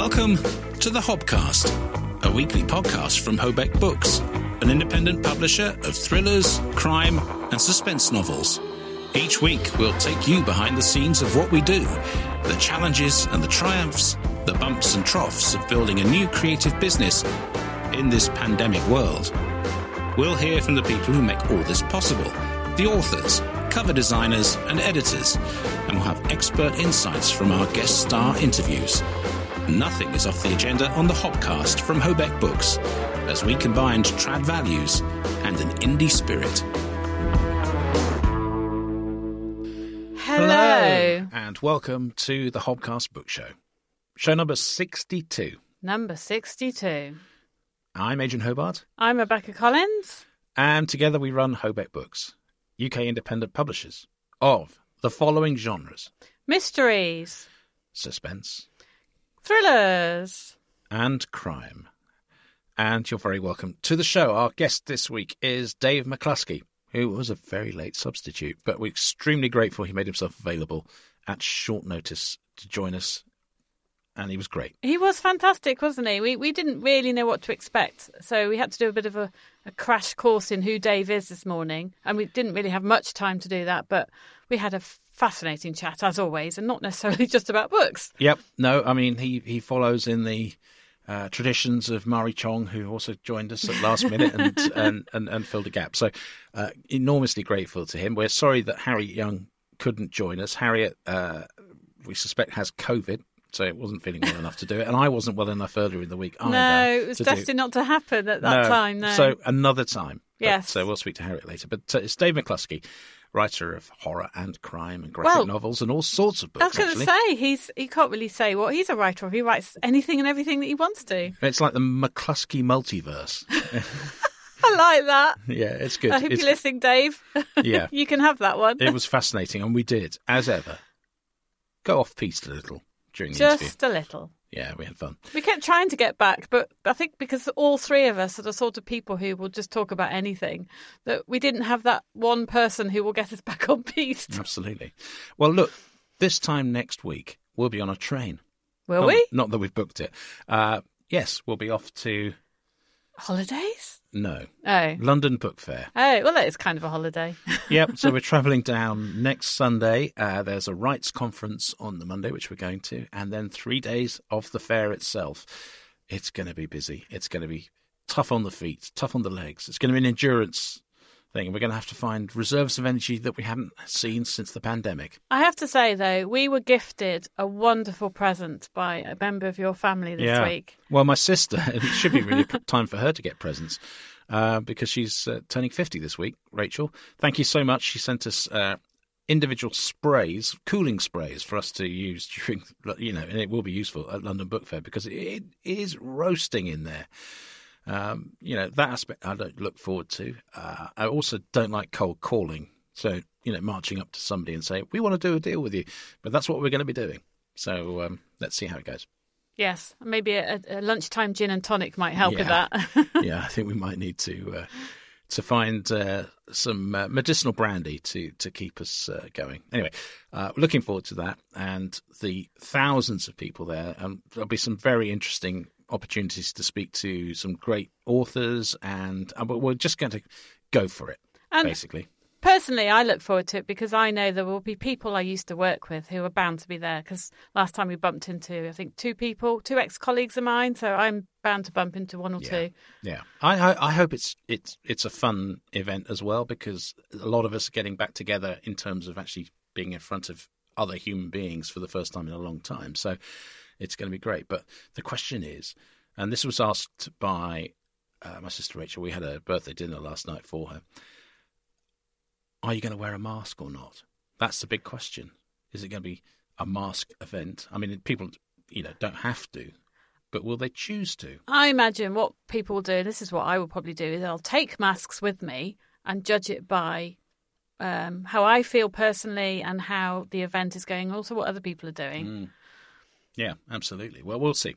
Welcome to the Hobcast, a weekly podcast from Hobeck Books, an independent publisher of thrillers, crime, and suspense novels. Each week, we'll take you behind the scenes of what we do, the challenges and the triumphs, the bumps and troughs of building a new creative business in this pandemic world. We'll hear from the people who make all this possible the authors, cover designers, and editors, and we'll have expert insights from our guest star interviews. Nothing is off the agenda on the Hobcast from Hobeck Books, as we combined trad values and an indie spirit. Hello. and welcome to the Hobcast Book Show, show number 62. Number 62. I'm Adrian Hobart, I'm Rebecca Collins. and together we run Hobeck Books, UK independent publishers of the following genres Mysteries, suspense thrillers. and crime. And you're very welcome to the show. Our guest this week is Dave McCluskey, who was a very late substitute, but we're extremely grateful he made himself available at short notice to join us. And he was great. He was fantastic, wasn't he? We we didn't really know what to expect, so we had to do a bit of a, a crash course in who Dave is this morning, and we didn't really have much time to do that, but we had a fascinating chat as always, and not necessarily just about books. Yep. No, I mean he he follows in the uh, traditions of Mari Chong, who also joined us at last minute and and, and, and filled a gap. So uh, enormously grateful to him. We're sorry that Harriet Young couldn't join us. Harriet, uh, we suspect, has COVID. So it wasn't feeling well enough to do it, and I wasn't well enough earlier in the week either. no, it was to do- destined not to happen at that No. time. No, So another time. But- Yes. So we'll speak to Harriet later. But uh, it's Dave McCluskey, writer of horror and crime and graphic Well, novels and all sorts of books. I was going to say he's he can't really say what he's a writer of. He writes anything and everything that he wants to. It's like the McCluskey multiverse. I like that. yeah, it's good. I hope It's- you're listening, Dave. Yeah. you can have that one. it was fascinating, and we did, as ever, go off piste a little during the interview. Just a little. Yeah, we had fun. We kept trying to get back, but I think because all three of us are the sort of people who will just talk about anything, that we didn't have that one person who will get us back on piste. Absolutely. Well, look, this time next week we'll be on a train. Will Not- we? Not that we've booked it. Uh, yes, we'll be off to Holidays? no Oh. London Book Fair. Oh, well, that is kind of a holiday. yep. So we're travelling down next Sunday. Uh, there's a rights conference on the Monday, which we're going to, and then three days of the fair itself. It's going to be busy. It's going to be tough on the feet, tough on the legs. It's going to be an endurance thing. We're going to have to find reserves of energy that we haven't seen since the pandemic. I have to say, though, we were gifted a wonderful present by a member of your family this week. Well, my sister, it should be really time for her to get presents uh, because she's uh, turning 50 this week, Rachel. Thank you so much. She sent us uh, individual sprays, cooling sprays for us to use during, you know, and it will be useful at London Book Fair because it is roasting in there. Um, you know, that aspect I don't look forward to. Uh, I also don't like cold calling. So, you know, marching up to somebody and saying, we want to do a deal with you. But that's what we're going to be doing. So um, let's see how it goes. Yes, maybe a, a lunchtime gin and tonic might help with that. yeah, I think we might need to uh, to find uh, some uh, medicinal brandy to to keep us uh, going. Anyway, uh, looking forward to that and the thousands of people there. And there'll be some very interesting opportunities to speak to some great authors, and uh, we're just going to go for it, And- basically. Personally, I look forward to it because I know there will be people I used to work with who are bound to be there. Because last time we bumped into, I think, two people, two ex colleagues of mine. So I'm bound to bump into one or Yeah. two. Yeah, I, I I hope it's it's it's a fun event as well because a lot of us are getting back together in terms of actually being in front of other human beings for the first time in a long time. So it's going to be great. But the question is, and this was asked by uh, my sister Rachel. We had a birthday dinner last night for her. Are you going to wear a mask or not? That's the big question. Is it going to be a mask event? I mean, people, you know, don't have to, but will they choose to? I imagine what people will do, and this is what I will probably do, is I'll take masks with me and judge it by um, how I feel personally and how the event is going, also what other people are doing. Mm. Yeah, absolutely. Well, we'll see.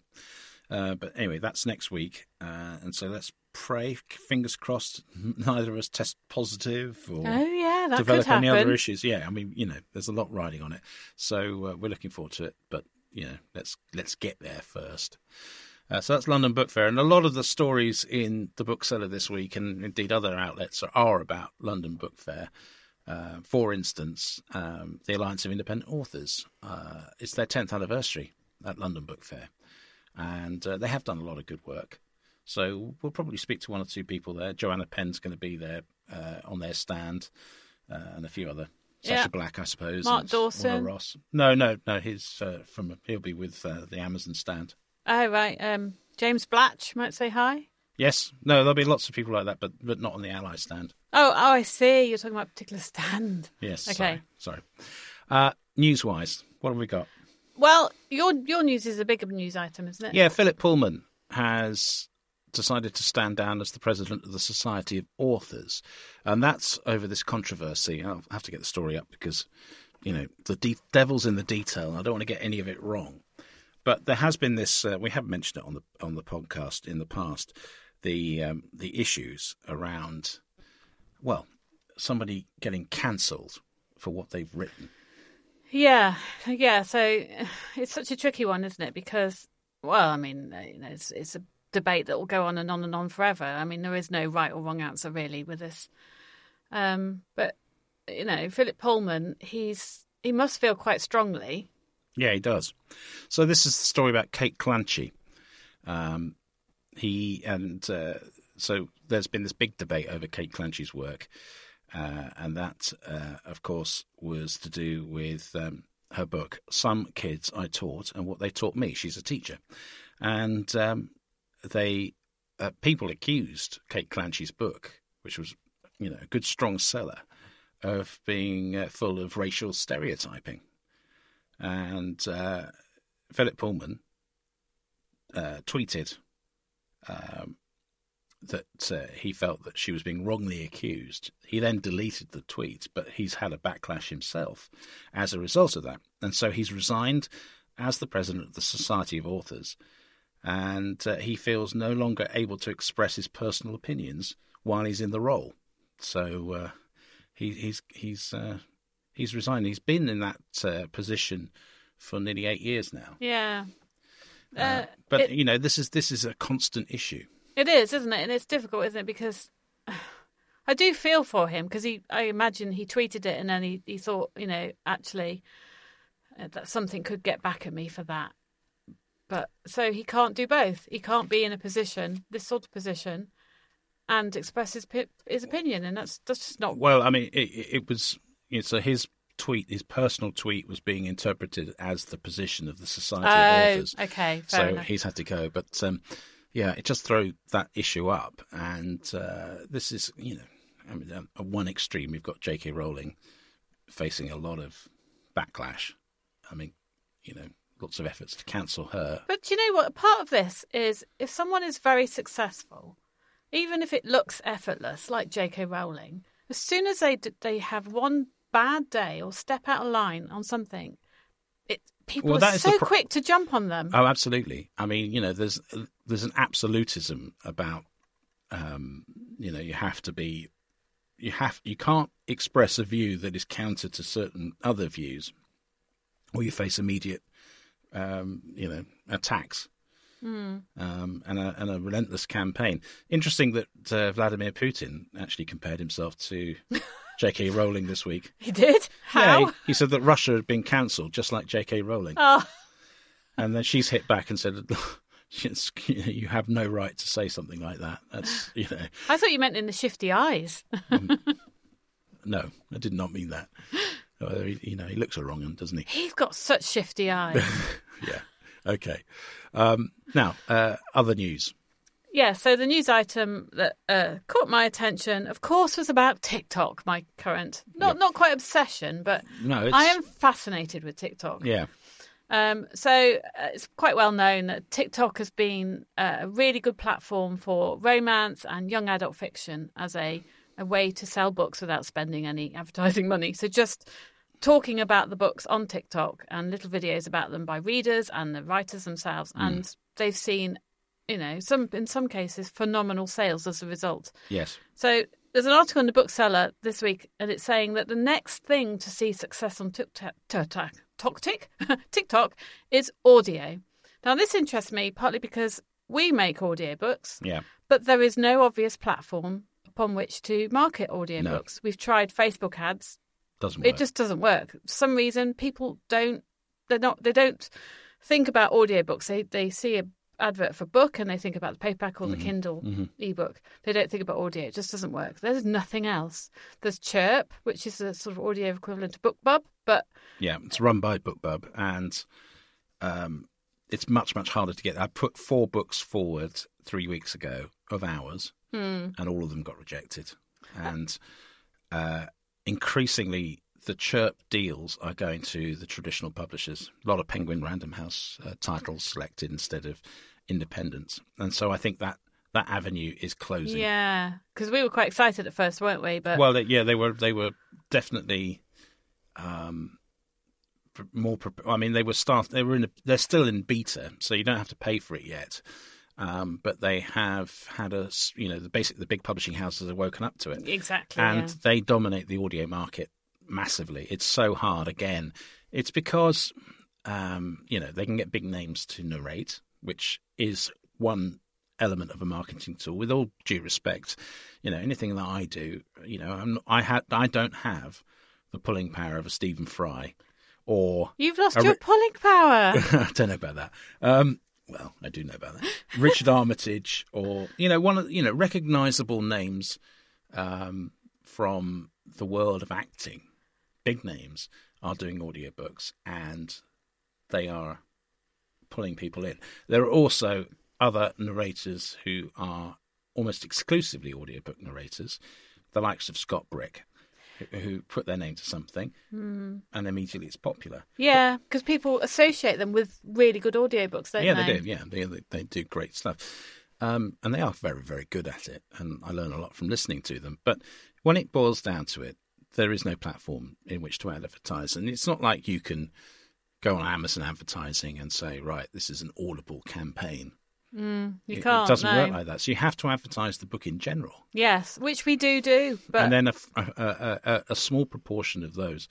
Uh, but anyway, that's next week, uh, and so let's pray. Fingers crossed, neither of us test positive or Oh, yeah, that develop could happen. any other issues. Yeah, I mean, you know, there's a lot riding on it, so uh, we're looking forward to it. But you know, let's let's get there first. Uh, so that's London Book Fair, and a lot of the stories in the bookseller this week, and indeed other outlets, are, are about London Book Fair. Uh, for instance, um, the Alliance of Independent Authors. Uh, it's their 10th anniversary at London Book Fair, and uh, they have done a lot of good work. So we'll probably speak to one or two people there. Joanna Penn's going to be there uh, on their stand, uh, and a few other. Sacha Yeah. Black, I suppose. Mark Dawson. Ross. No, no, no. He's uh, from. He'll be with uh, the Amazon stand. Oh right, um, James Blatch might say hi. Yes, no. There'll be lots of people like that, but but not on the Ally stand. Oh, oh, I see. You're talking about a particular stand. Yes. Okay. Sorry. sorry. Uh, news wise, what have we got? Well, your your news is a bigger news item, isn't it? Yeah, Philip Pullman has decided to stand down as the president of the Society of Authors, and that's over this controversy. I'll have to get the story up because you know the de- devil's in the detail. I don't want to get any of it wrong. But there has been this. Uh, we have mentioned it on the on the podcast in the past. The um, the issues around, well, somebody getting cancelled for what they've written. Yeah, yeah. So it's such a tricky one, isn't it? Because, well, I mean, uh, you know, it's, it's a debate that will go on and on and on forever. I mean, there is no right or wrong answer really with this. Um, but you know, Philip Pullman, he's he must feel quite strongly. Yeah, he does. So this is the story about Kate Clanchy. Um, he and uh, so there's been this big debate over Kate Clanchy's work, uh, and that, uh, of course, was to do with um, her book "Some Kids I Taught and What They Taught Me." She's a teacher, and um, they uh, people accused Kate Clanchy's book, which was you know a good strong seller, of being uh, full of racial stereotyping and uh, Philip Pullman uh, tweeted um, that uh, he felt that she was being wrongly accused. He then deleted the tweet, but he's had a backlash himself as a result of that, and so he's resigned as the president of the Society of Authors, and uh, he feels no longer able to express his personal opinions while he's in the role. So uh, he, he's he's uh, he's resigned. He's been in that uh, position for nearly eight years now. Yeah. Uh, but it- you know, this is this is a constant issue. It is, isn't it? And it's difficult, isn't it? Because I do feel for him because he, I imagine he tweeted it and then he, he thought, you know, actually uh, that something could get back at me for that. But so he can't do both. He can't be in a position, this sort of position, and express his his opinion, and that's that's just not. Well, I mean, it, it was you know, so his tweet, his personal tweet, was being interpreted as the position of the Society of Oh, Authors. okay, fair so enough. he's had to go. But um, yeah, it just throw that issue up, and uh, this is you know, I mean, at one extreme we've got J.K. Rowling facing a lot of backlash. I mean, you know, lots of efforts to cancel her. But you know what? A part of this is if someone is very successful, even if it looks effortless, like J.K. Rowling, as soon as they they have one bad day or step out of line on something, it people Well, are so pro- quick to jump on them. Oh, absolutely. I mean, you know, there's there's an absolutism about, um, you know, you have to be, you have, you can't express a view that is counter to certain other views, or you face immediate, um, you know, attacks. Um, and, a, and a relentless campaign. Interesting that uh, Vladimir Putin actually compared himself to J.K. Rowling this week. he did how? Yeah, he, he said that Russia had been cancelled, just like J.K. Rowling. Oh, And then she's hit back and said, "You have no right to say something like that." That's you know, I thought you meant in the shifty eyes. no, I did not mean that. Uh, he- you know, he looks a wrong one, doesn't he? He's got such shifty eyes. Yeah. Okay. Um, now, uh, other news. Yeah, so the news item that uh, caught my attention, of course, was about TikTok. My current, not not quite obsession, but No, I am fascinated with TikTok. Yeah. Um, so uh, it's quite well known that TikTok has been uh, a really good platform for romance and young adult fiction as a, a way to sell books without spending any advertising money. So just talking about the books on TikTok and little videos about them by readers and the writers themselves, and they've seen, you know, some in some cases phenomenal sales as a result. Yes. So there's an article in the bookseller this week, and it's saying that the next thing to see success on TikTok, TikTok, TikTok is audio. Now, this interests me partly because we make audiobooks, Yeah. but there is no obvious platform upon which to market audiobooks. We've tried Facebook ads, Doesn't work. it just doesn't work. For some reason people don't they're not they don't think about audiobooks. They they see a advert for book and they think about the paperback or the Kindle ebook. They don't think about audio. It just doesn't work. There's nothing else. There's Chirp, which is a sort of audio equivalent to BookBub, but Yeah, it's run by BookBub, and um, it's much much harder to get. I put four books forward three weeks ago of ours, and all of them got rejected. And uh, increasingly, the Chirp deals are going to the traditional publishers. A lot of Penguin Random House uh, titles selected instead of independents, and so I think that that avenue is closing. yeah, because we were quite excited at first, weren't we? But Well, they, yeah, they were they were definitely um, more. Pre- I mean, they were start. They were in. A, they're still in beta, so you don't have to pay for it yet. Um, but they have had a, you know, the basic the big publishing houses have woken up to it, exactly, and yeah. they dominate the audio market massively. It's so hard. Again, it's because um, you know they can get big names to narrate, which is one element of a marketing tool. With all due respect, you know anything that I do, you know, I'm I had I don't have the pulling power of a Stephen Fry, or You've lost a your pulling power. I don't know about that. Um, well, I do know about that. Richard Armitage, or you know, one of you know recognizable names um, from the world of acting, big names are doing audiobooks, and they are pulling people in. There are also other narrators who are almost exclusively audiobook narrators, the likes of Scott Brick, who, put their name to something, and immediately it's popular. yeah, because people associate them with really good audiobooks, don't yeah, they? they do. Yeah, they, they they do great stuff, um, and they are very very good at it. And I learn a lot from listening to them. But when it boils down to it, there is no platform in which to advertise, and it's not like you can go on Amazon advertising and say, right, this is an Audible campaign. Mm, you it, can't. It doesn't no. work like that. So you have to advertise the book in general, Yes, which we do do, but and then a small proportion of those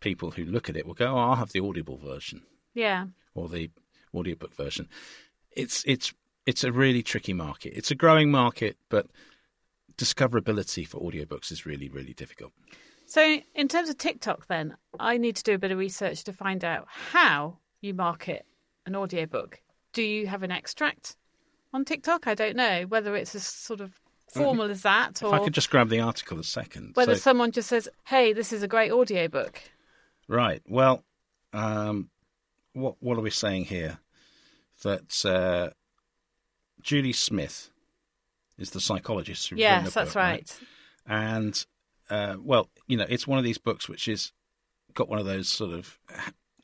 people who look at it will go, oh, I'll have the Audible version. yeah, or the audiobook version. It's it's it's a really tricky market. It's a growing market, but discoverability for audiobooks is really really difficult. So, in terms of TikTok, then, I need to do a bit of research to find out how you market an audiobook. Do you have an extract on TikTok? I don't know whether it's as sort of formal as that If I could just grab the article a second. whether So- someone just says, hey, this is a great audiobook. right. Well, um, what what are we saying here? That uh, Julie Smith is the psychologist who Yes, the that's book, right. and uh, well, you know, it's one of these books which is got one of those sort of.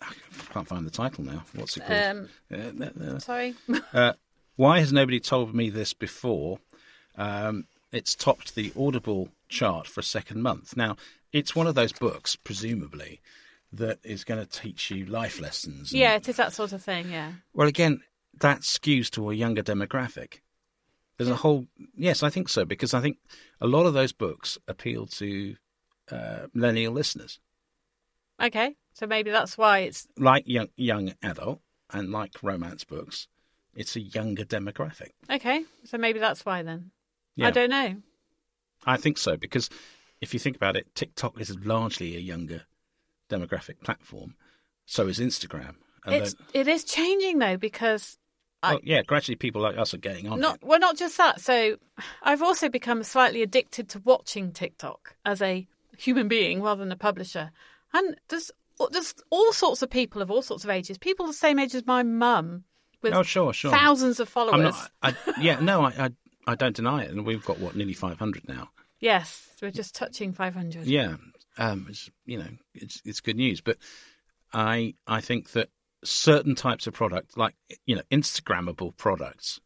I can't find the title now. What's it called? Um, uh, sorry. uh, why has nobody told me this before? Um, it's topped the Audible chart for a second month. Now, it's one of those books, presumably, that is going to teach you life lessons. and- yeah, it is that sort of thing, yeah. Well, again, that skews to a younger demographic. There's a whole. Yes, I think so, because I think a lot of those books appeal to uh, millennial listeners, Okay, so maybe that's why it's. like young young adult and like romance books. It's a younger demographic. Okay, so maybe that's why then. Yeah. I don't know. I think so because if you think about it, TikTok is largely a younger demographic platform. So is Instagram. Then- it is changing though because I- well, yeah, gradually people like us are getting on not well not just that so i've also become slightly addicted to watching tiktok as a human being rather than a publisher and there's there's all sorts of people of all sorts of ages people the same age as my mum with Oh, sure, sure. thousands of followers not. I, yeah, no, I, I, I don't deny it, and we've got what nearly 500 now. yes we're just touching 500 Yeah, um, it's, you know, it's it's good news, but I I think that certain types of product, like you know, Instagrammable products,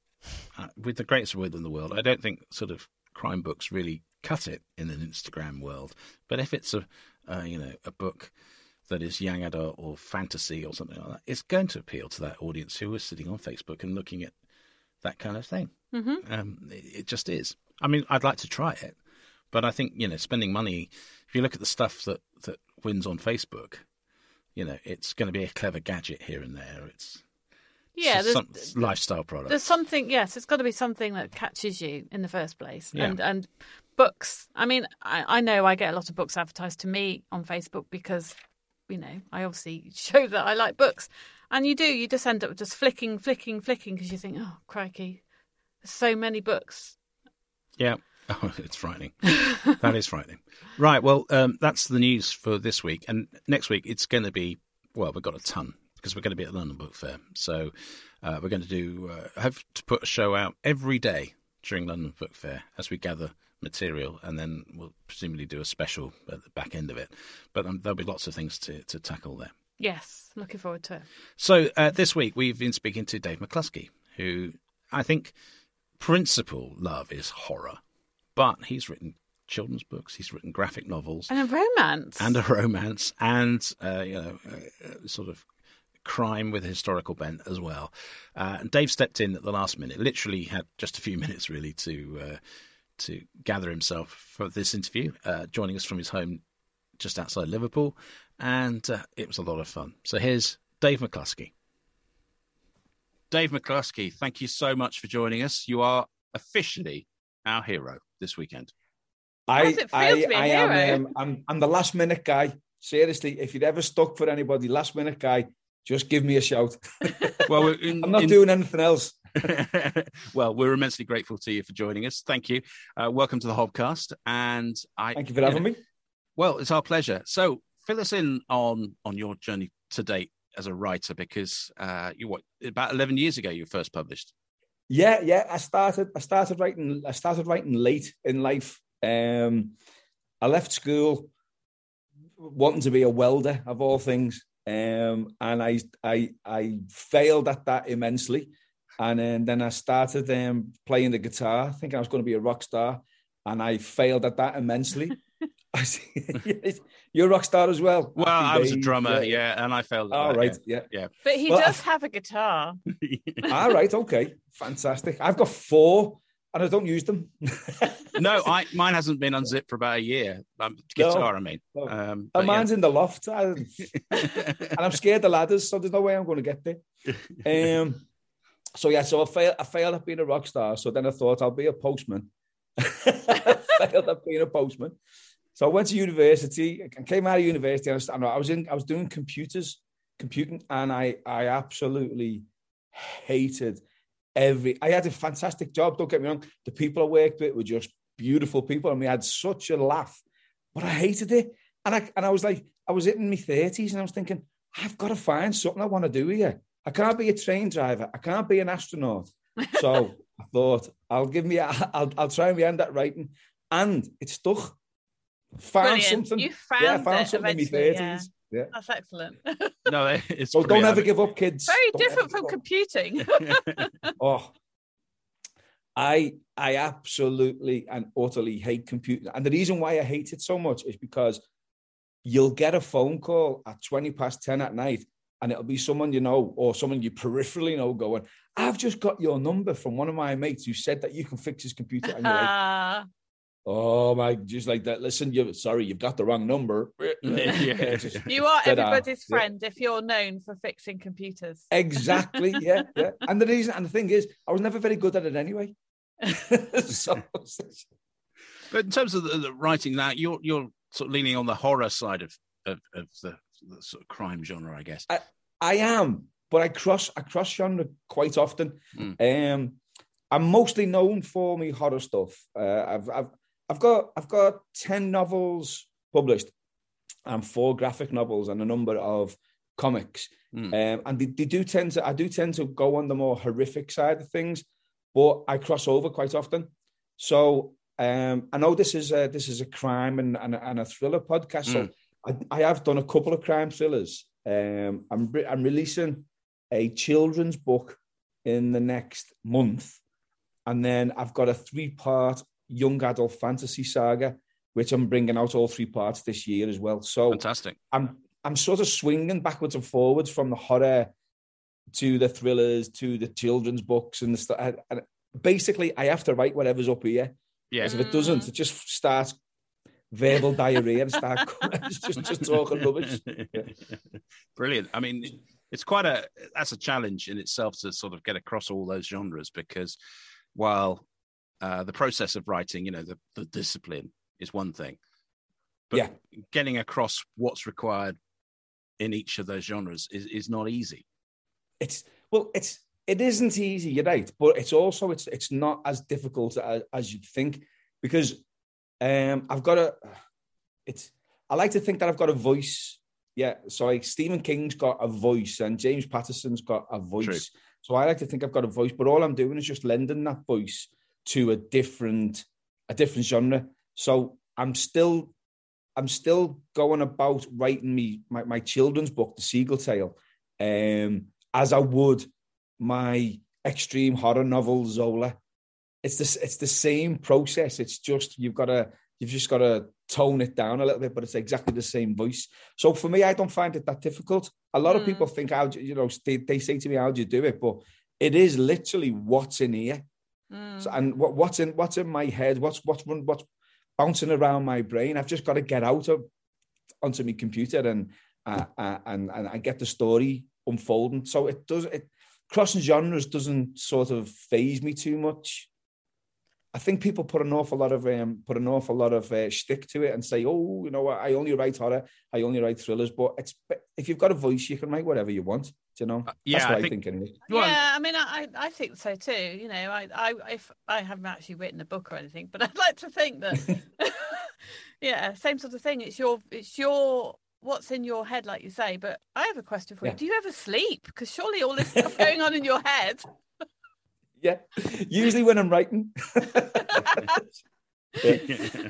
uh, with the greatest will in the world, I don't think sort of crime books really cut it in an Instagram world. But if it's a uh, you know a book that is young adult or fantasy or something like that, it's going to appeal to that audience who is sitting on Facebook and looking at that kind of thing. Mm-hmm. Um, it, it just is. I mean, I'd like to try it, but I think you know, spending money. If you look at the stuff that that wins on Facebook, you know, it's going to be a clever gadget here and there. It's Yeah, there's, some lifestyle product. there's something. Yes, it's got to be something that catches you in the first place. Yeah. And and books. I mean, I, I know I get a lot of books advertised to me on Facebook because, you know, I obviously show that I like books, and you do. You just end up just flicking, flicking, flicking because you think, oh crikey, there's so many books. Yeah. Oh, it's frightening. that is frightening. Right. Well, um, that's the news for this week. And next week, it's going to be, well, we've got a ton because we're going to be at the London Book Fair. So uh, we're going to do, uh, have to put a show out every day during London Book Fair as we gather material. And then we'll presumably do a special at the back end of it. But um, there'll be lots of things to, to tackle there. Yes, looking forward to it. So uh, this week we've been speaking to Dave McCluskey, who I think principal love is horror, but he's written children's books, he's written graphic novels, And a romance. and a romance, and uh, you know, uh, sort of crime with a historical bent as well. Uh, and Dave stepped in at the last minute, literally had just a few minutes really to uh, to gather himself for this interview, uh, joining us from his home just outside Liverpool, and uh, it was a lot of fun. So here's Dave McCluskey. Dave McCluskey, thank you so much for joining us. You are officially our hero this weekend. I, I, it feel to be a I hero? am. Um, I'm. I'm the last minute guy. Seriously, if you're ever stuck for anybody, last minute guy, just give me a shout. Well, we're in, I'm not in- doing anything else. well, we're immensely grateful to you for joining us. Thank you. Uh, welcome to the Hobcast. And I Thank you for having know, me. Well, it's our pleasure. So, fill us in on on your journey to date as a writer, because uh, you what about eleven years ago you first published. Yeah, yeah. I started. I started writing. I started writing late in life. Um, I left school wanting to be a welder of all things, um, and I I I failed at that immensely. And then, then I started um, playing the guitar, thinking I was going to be a rock star, and I failed at that immensely. I see- You're a rock star as well. Well, Happy I was a drummer, yeah, and I failed. at All that, right, yeah. but he Well, does have a guitar. All right, okay, fantastic. I've got four, and I don't use them. no, I mine hasn't been unzipped for about a year. Um, No. guitar, I mean. No. Um, And but yeah. mine's in the loft, I- and I'm scared of ladders, so there's no way I'm going to get there. Um, so yeah, so I failed. I failed at being a rock star. So then I thought I'll be a postman. I failed at being a postman. So I went to university. and came out of university. I was, I was in. I was doing computers, computing, and I I absolutely hated every. I had a fantastic job. Don't get me wrong. The people I worked with were just beautiful people, and we had such a laugh. But I hated it, and I and I was like, I was in my thirties, and I was thinking, I've got to find something I want to do here. I can't be a train driver. I can't be an astronaut. So I thought I'll give me. A, I'll I'll try and be end at writing, and it stuck. Found Brilliant. something. You found yeah, I found it something in my eventually, yeah. thirties. Yeah. That's excellent. no, it's So don't ever give up, kids. Very Don't different from computing. Oh, I I absolutely and utterly hate computing, and the reason why I hate it so much is because you'll get a phone call at twenty past ten at night, and it'll be someone you know or someone you peripherally know going, "I've just got your number from one of my mates who said that you can fix his computer," and you're like, Ah, "Oh my, just like that." Listen, you sorry, you've got the wrong number. Yeah. You are Dead on. everybody's Yeah. friend if you're known for fixing computers. Exactly. Yeah, yeah. And the reason, and the thing is, I was never very good at it anyway. so, But in terms of the, the writing that you're you're sort of leaning on the horror side of of, of the, the sort of crime genre, I guess. I am, but I cross I cross genre quite often. Mm. Um, I'm mostly known for me horror stuff. Uh, I've I've I've got I've got ten novels published, and four graphic novels, and a number of comics. Mm. Um, and they, they do tend to I do tend to go on the more horrific side of things, but I cross over quite often. So um, I know this is a, this is a crime and, and, a- and a thriller podcast. So I, I have done a couple of crime thrillers. Um, I'm re- I'm releasing a children's book in the next month, and then I've got a three part young adult fantasy saga, which I'm bringing out all three parts this year as well. So Fantastic. I'm I'm sort of swinging backwards and forwards from the horror to the thrillers to the children's books and the stuff. And basically, I have to write whatever's up here. Yeah. Because if it doesn't, it just starts verbal diarrhea and start just just talking rubbish. Yeah. Brilliant. I mean, it's quite a that's a challenge in itself to sort of get across all those genres because while uh, the process of writing, you know, the, the discipline is one thing, but Yeah. getting across what's required in each of those genres is, is not easy. It's well, it's it isn't easy, you're right, but it's also it's it's not as difficult as, as you'd think because um I've got a it's I like to think that I've got a voice. Yeah, so like Stephen King's got a voice and James Patterson's got a voice. True. So I like to think I've got a voice, but all I'm doing is just lending that voice to a different a different genre. So I'm still I'm still going about writing me my, my children's book, The Seagull Tale, um, as I would my extreme horror novel Zola. It's this it's the same process. It's just you've got to you've just got to tone it down a little bit, but it's exactly the same voice. So for me, I don't find it that difficult. A lot of Mm. people think how you know they, they say to me, "How do you do it?" But it is literally what's in here. Mm. So, and what, what's in what's in my head, what's what's what's bouncing around my brain. I've just got to get out of onto my computer and uh, uh, and and and get the story unfolding. So it does it crossing genres doesn't sort of phase me too much. I think people put an awful lot of um, put an awful lot of uh, shtick to it and say, "Oh, you know what? I only write horror. I only write thrillers." But it's if you've got a voice, you can write whatever you want. Do you know? Uh, yeah, That's what I I think- think anyway. Yeah, I mean, I, I think so too. You know, I, I, if I haven't actually written a book or anything, but I'd like to think that, yeah, same sort of thing. It's your, it's your, what's in your head, like you say. But I have a question for Yeah. you: Do you ever sleep? Because surely all this stuff going on in your head. Yeah, usually when I'm writing.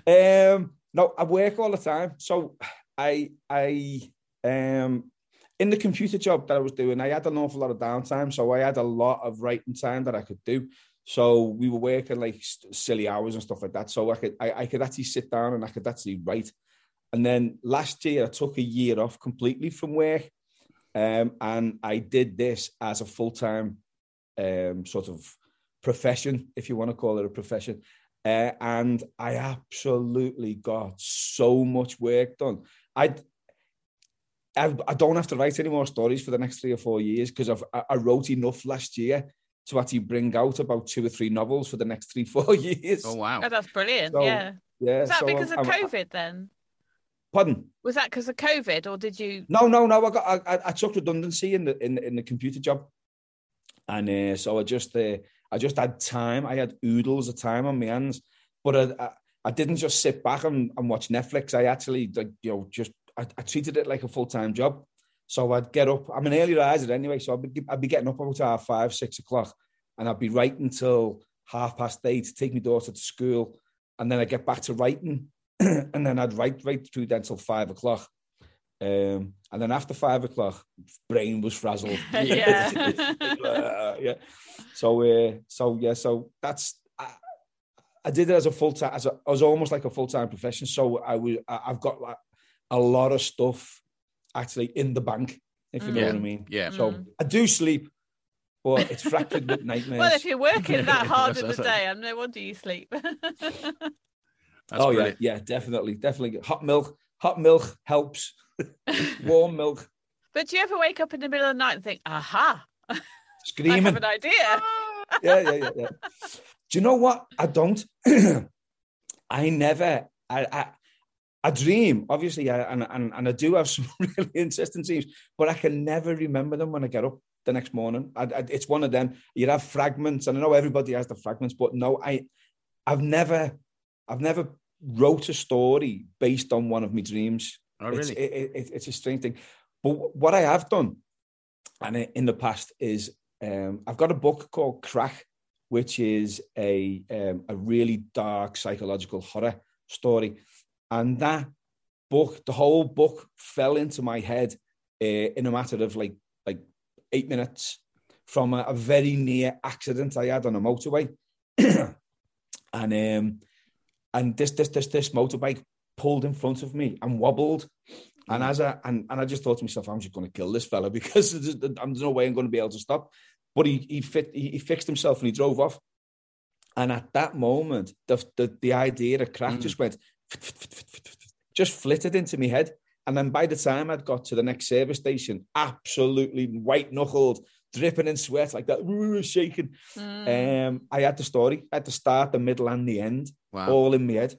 um, no, I work all the time. So I, I, um, in the computer job that I was doing, I had an awful lot of downtime. So I had a lot of writing time that I could do. So we were working like silly hours and stuff like that. So I could, I, I could actually sit down and I could actually write. And then last year I took a year off completely from work. Um, and I did this as a full time um, sort of profession, if you want to call it a profession. Uh, and I absolutely got so much work done. I I I don't have to write any more stories for the next three or four years because I've I I wrote enough last year to actually bring out about two or three novels for the next three four years. oh wow. Oh, that's brilliant. So, yeah. Yeah, Was that so because I'm- of I'm- COVID then? Pardon? Was that because of COVID, or did you? No, no, no. I got I, I- I took redundancy in the in, in the computer job, and uh, so I just uh, I just had time. I had oodles of time on my hands, but I I, I didn't just sit back and, and watch Netflix. I actually like you know just I, I treated it like a full time job. So I'd get up. I'm an early riser anyway, so I'd be, I'd be getting up about half five, six o'clock, and I'd be writing till half past eight to take my daughter to school, and then I'd get back to writing, and then I'd write right through then till five o'clock. Um, and then after five o'clock, brain was frazzled. Yeah. Yeah. So, uh, so yeah, so that's I, I did it as a full time, as a, I was almost like a full time profession. So I was, I- I've got like a lot of stuff actually in the bank, if you know Yeah. what I mean. Yeah. So Mm. I do sleep, but it's fractured with nightmares. Well, if you're working that hard in the That's- day, I'm no wonder you sleep. That's oh brilliant. yeah, yeah, definitely, definitely. Hot milk, hot milk helps. Warm milk, but do you ever wake up in the middle of the night and think, "Aha, I screaming. have an idea"? yeah, yeah, yeah, yeah. Do you know what? I don't. I never. I, I I dream, obviously, I, and, and and I do have some really interesting dreams, but I can never remember them when I get up the next morning. I, I, it's one of them. You have fragments, and I know everybody has the fragments, but no, I, I've never, I've never wrote a story based on one of my dreams. Oh It's, it, it, it's a strange thing. But what I have done, and in the past, is um, I've got a book called Crack, which is a um, a really dark psychological horror story, and that book, the whole book, fell into my head uh, in a matter of like like eight minutes from a, a very near accident I had on a motorway, and um, and this this this this motorbike pulled in front of me and wobbled. And as I and, and I just thought to myself, I'm just going to kill this fella because there's, there's no way I'm going to be able to stop. But he he fit he, he fixed himself and he drove off. And at that moment, the the, the idea of crack Mm. just went, just flitted into my head. And then by the time I'd got to the next service station, absolutely white knuckled, dripping in sweat like that, shaking. Mm. Um, I had the story at the start, the middle, and the end, wow. all in my head.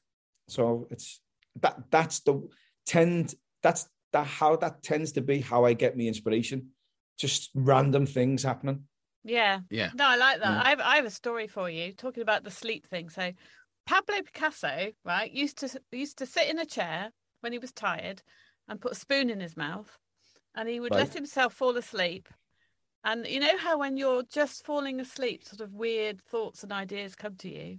So it's that that's the tend that's that how that tends to be how I get me inspiration. Just random things happening. Yeah. Yeah. No, I like that. Yeah. I have I have a story for you talking about the sleep thing. So Pablo Picasso, right, used to used to sit in a chair when he was tired and put a spoon in his mouth and he would right. let himself fall asleep. And you know how when you're just falling asleep, sort of weird thoughts and ideas come to you?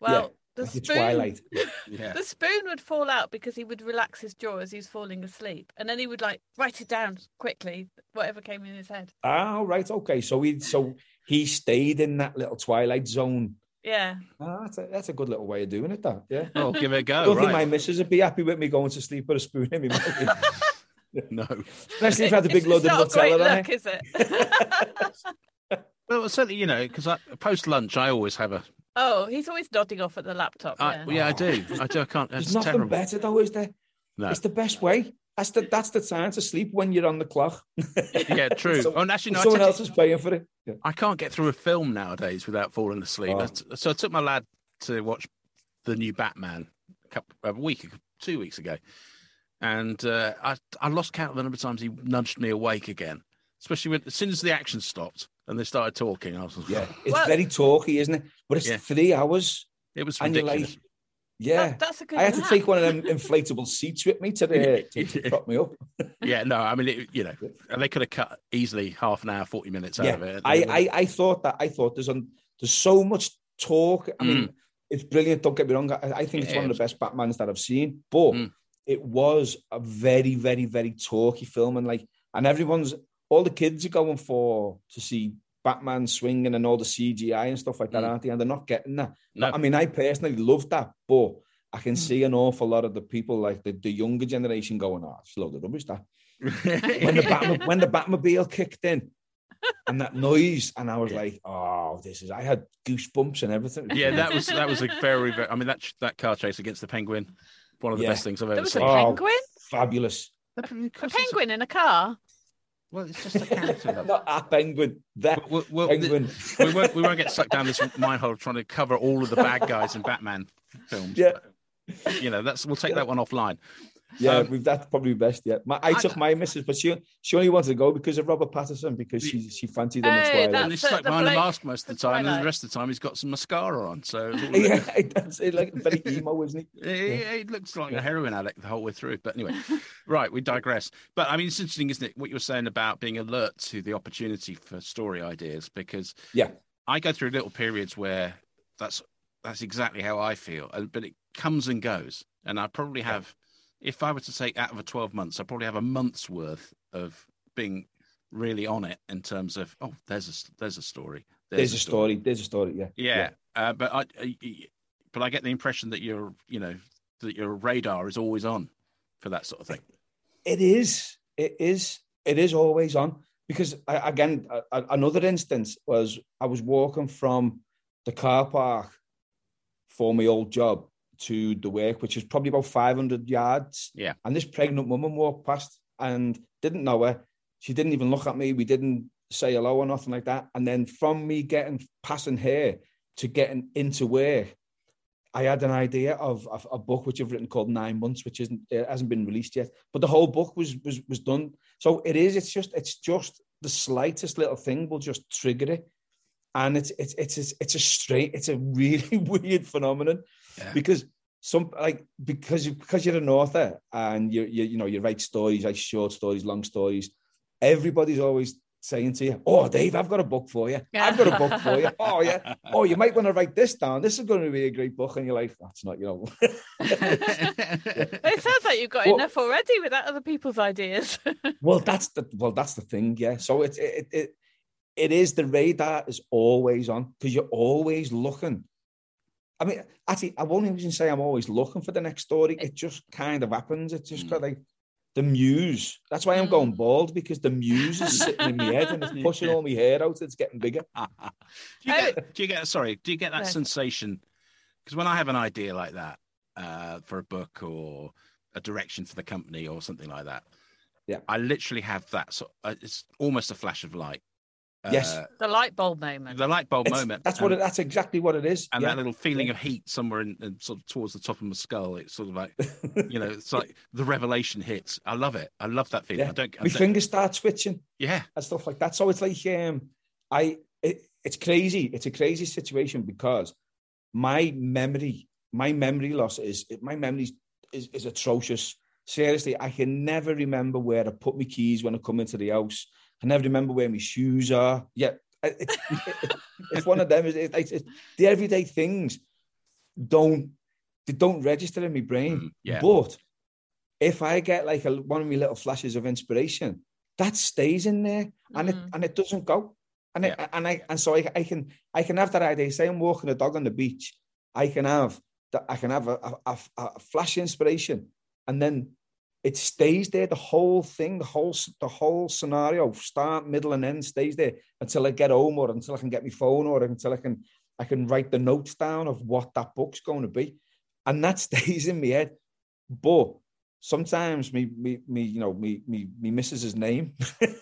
Well, the like spoon, yeah. the spoon would fall out because he would relax his jaw as he was falling asleep, and then he would like write it down quickly, whatever came in his head. Oh, right, okay. So he, so he stayed in that little twilight zone. Yeah, oh, that's a that's a good little way of doing it. That yeah. Oh, give it a go. I don't right. think my missus would be happy with me going to sleep with a spoon in my mouth. no, especially if I had a big load of Nutella. Not look, is it? well, certainly, you know, because post lunch I always have a Oh, he's always nodding off at the laptop. I, yeah. yeah, I do. I do. I can't. There's nothing terrible. better though, is there? No. It's the best way. That's the that's the time to sleep when you're on the clock. yeah, true. so, oh, actually, no, someone else is paying for it. Yeah. I can't get through a film nowadays without falling asleep. Oh. So I took my lad to watch the new Batman a, couple, a week, two weeks ago, and uh, I I lost count of the number of times he nudged me awake again. Especially when as soon as the action stopped and they started talking, I was like, yeah, it's well, very talky, isn't it? But it's yeah. three hours. It was ridiculous. Like, yeah, that, that's a good. I had to take one of them inflatable seats with me to the to, to prop me up. yeah, no, I mean, it, you know, and they could have cut easily half an hour, forty minutes out yeah, of it. I, I, I thought that I thought there's um, there's so much talk. I mean, mm. it's brilliant. Don't get me wrong. I, I think it's one of the best Batmans that I've seen, but mm. it was a very, very, very talky film, and like, and everyone's all the kids are going for to see Batman swinging and all the CGI and stuff like that, mm. aren't they? And they're not getting that. No. I mean, I personally love that, but I can mm. see an awful lot of the people, like the, the younger generation, going, "Oh, it's a load of rubbish." That when the Batman, when the Batmobile kicked in and that noise, and I was yeah. like, "Oh, this is." I had goosebumps and everything. Yeah, that was that was a very, very. I mean, that that car chase against the Penguin, one of the yeah. best things I've ever there was seen. A penguin, oh, fabulous. A penguin in a car. Well, it's just a character. Not a penguin. The well, well, penguin. The, we, won't, we won't get sucked down this minehole trying to cover all of the bad guys in Batman films. Yeah. But, you know, that's we'll take yeah. that one offline. Yeah, um, that's probably best. Yeah, my, I, I took my missus, but she she only wanted to go because of Robert Pattinson because she she fancied him. Hey, and he's stuck behind the mask most of the time, and the rest of the time he's got some mascara on. So yeah, it's like very emo, isn't he? He, yeah. he looks like a heroin addict the whole way through. But anyway, right, we digress. But I mean, it's interesting, isn't it? What you were saying about being alert to the opportunity for story ideas, because yeah, I go through little periods where that's that's exactly how I feel, but it comes and goes, and I probably have if I were to say out of a 12 months, I probably have a month's worth of being really on it in terms of, oh, there's a, there's a story. There's, there's a, story. story. There's a story. Yeah. Yeah. yeah. Uh, but I, but I get the impression that your, you know, that your radar is always on for that sort of thing. It is. It is. It is always on because I, again, another instance was I was walking from the car park for my old job to the work, which is probably about 500 yards. Yeah. And this pregnant woman walked past and didn't know her. She didn't even look at me. We didn't say hello or nothing like that. And then from me getting passing her to getting into work, I had an idea of, of, a book which I've written called Nine Months, which isn't it hasn't been released yet. But the whole book was was was done. So it is. It's just it's just the slightest little thing will just trigger it, and it's it's it's it's a straight. It's a really weird phenomenon yeah. because some like because because you're an author and you you you know you write stories like short stories, long stories. Everybody's always saying to you, "Oh, Dave, I've got a book for you. I've got a book for you. Oh, yeah. Oh, you might want to write this down. This is going to be a great book." And you're like, "That's not, you know." It sounds like you've got well, enough already without other people's ideas. well, that's the well, that's the thing. Yeah. So it's it, it it is the radar is always on because you're always looking I mean, actually, I won't even say I'm always looking for the next story. It just kind of happens. It's just mm. got like the muse. That's why I'm going mm. bald because the muse is sitting in my head and it's pushing all my hair out. It's getting bigger. do, you get, do you get? Sorry, do you get that sensation? Because when I have an idea like that uh, for a book or a direction for the company or something like that. Yeah. I literally have that. So uh, it's almost a flash of light. Yes. Uh, The light bulb moment. the light bulb It's- moment. That's what. and, It, that's exactly what it is. and yeah. that little feeling Yeah. of heat somewhere in, in sort of towards the top of my skull. It's sort of like you know, it's like the revelation hits. I love it. I love that feeling. Yeah. I don't. I My don't- fingers start twitching yeah. and stuff like that. So it's like um, I. It, it's crazy. It's a crazy situation because my memory, my memory loss is my memory is, is atrocious. Seriously, I can never remember where I put my keys when I come into the house. I never remember where my shoes are. Yeah, it, it, it, it's one of them. It, it, it, the everyday things don't they don't register in my brain. Mm, yeah. But if I get like a, one of my little flashes of inspiration, that stays in there and it Mm. and it doesn't go. And it, and I and so I, I can I can have that idea. Say I'm walking a dog on the beach, I can have that I can have a, a, a, a flash of inspiration, and then it stays there. The whole thing, the whole the whole scenario, start, middle, and end stays there until I get home or until I can get my phone or until I can I can write the notes down of what that book's going to be, and that stays in my head. But sometimes me me me you know me me me misses his name. I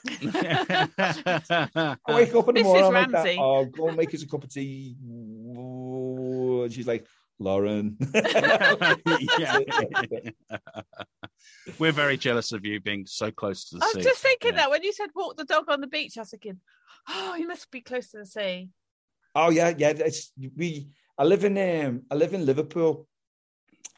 wake up in the morning like that. Oh, go and make us a cup of tea. And she's like, Lauren. Yeah. We're very jealous of you being so close to the I sea. I was just thinking Yeah. that when you said walk the dog on the beach, I was thinking, oh, you must be close to the sea. Oh yeah, yeah. It's we. I live in um, I live in Liverpool,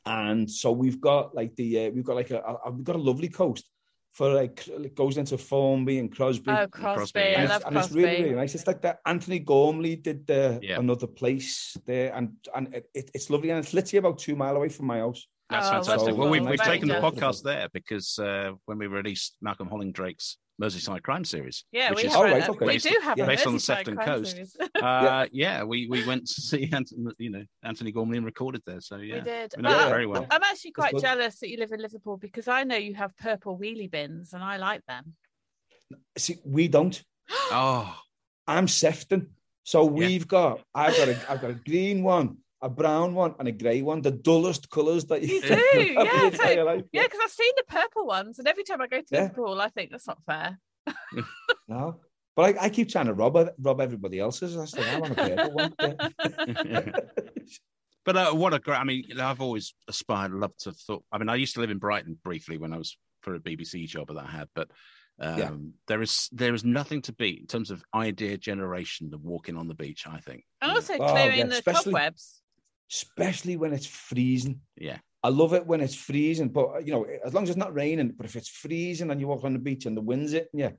and so we've got like the uh, we've got like a, a we've got a lovely coast for like it goes into Formby and Crosby. Oh, Crosby. Crosby, I and, love it's, and it's really really nice. It's like that Antony Gormley did the Yeah. another place there, and and it, it, it's lovely, and it's literally about two mile away from my house. That's Oh, fantastic. wonderful. well, we've, we've taken the podcast there because uh, when we released Malcolm Hollingdrake's Merseyside Crime Series, Yeah, which we is have. Oh, right, okay. We do have yeah. a based on the Sefton coast. uh, yeah, we, we went to see Antony, you know Antony Gormley and recorded there. So yeah, We did. we know it very well. I'm actually quite good. jealous that you live in Liverpool because I know you have purple wheelie bins and I like them. See, we don't. Oh, I'm Sefton. So we've got I've got a I've got a green one, a brown one, and a grey one, the dullest colours that you You can do, yeah, your so- Yeah, because I've seen the purple ones, and every time I go to Yeah. Liverpool, I think that's not fair. No. But I, I keep trying to rob rob everybody else's. I was I want a purple one. Yeah. but uh, what a great! I mean, I've always aspired, loved to thought. I mean, I used to live in Brighton briefly when I was for a BBC job that I had, but. Um, Yeah. There is there is nothing to beat in terms of idea generation than walking on the beach. I think. And also Oh, clearing yeah, the especially- cobwebs. Especially when it's freezing. Yeah. I love it when it's freezing, but you know, as long as it's not raining, but if it's freezing and you walk on the beach and the wind's it, yeah,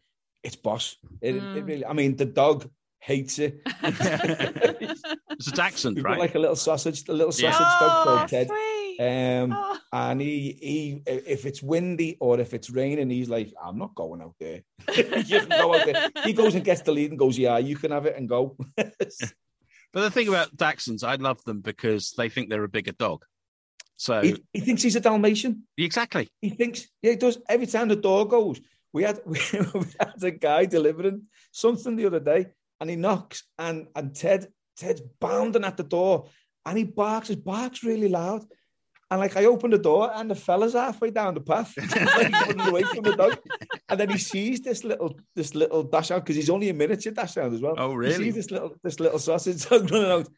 it's boss. It, it Mm. really, I mean, the dog hates it. It's a Dachshund, right? like a little sausage, a little Yeah. sausage dog oh, called Ted. Um, Oh. and he, he, if it's windy or if it's raining, he's like, I'm not going out there. he go out there. He goes and gets the lead and goes, Yeah, you can have it and go. But the thing about Dachshunds, I love them because they think they're a bigger dog. So he, he thinks he's a Dalmatian. exactly, He thinks, yeah, he does. Every time the door goes, we had we, had a guy delivering something the other day, and he knocks, and and Ted Ted's bounding at the door, and he barks. His barks really loud, and like I open the door, and the fella's halfway down the path, like running away from the dog, and then he sees this little this little dash out because he's only a miniature dash out as well. Oh, He really? sees this little this little sausage dog running out,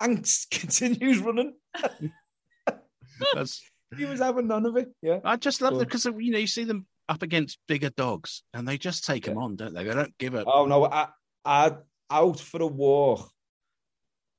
and continues running. That's, He was having none of it. Yeah. I just love them Cool. because you know you see them up against bigger dogs and they just take them on, don't they? They don't give up. Oh no, I, I out for a walk.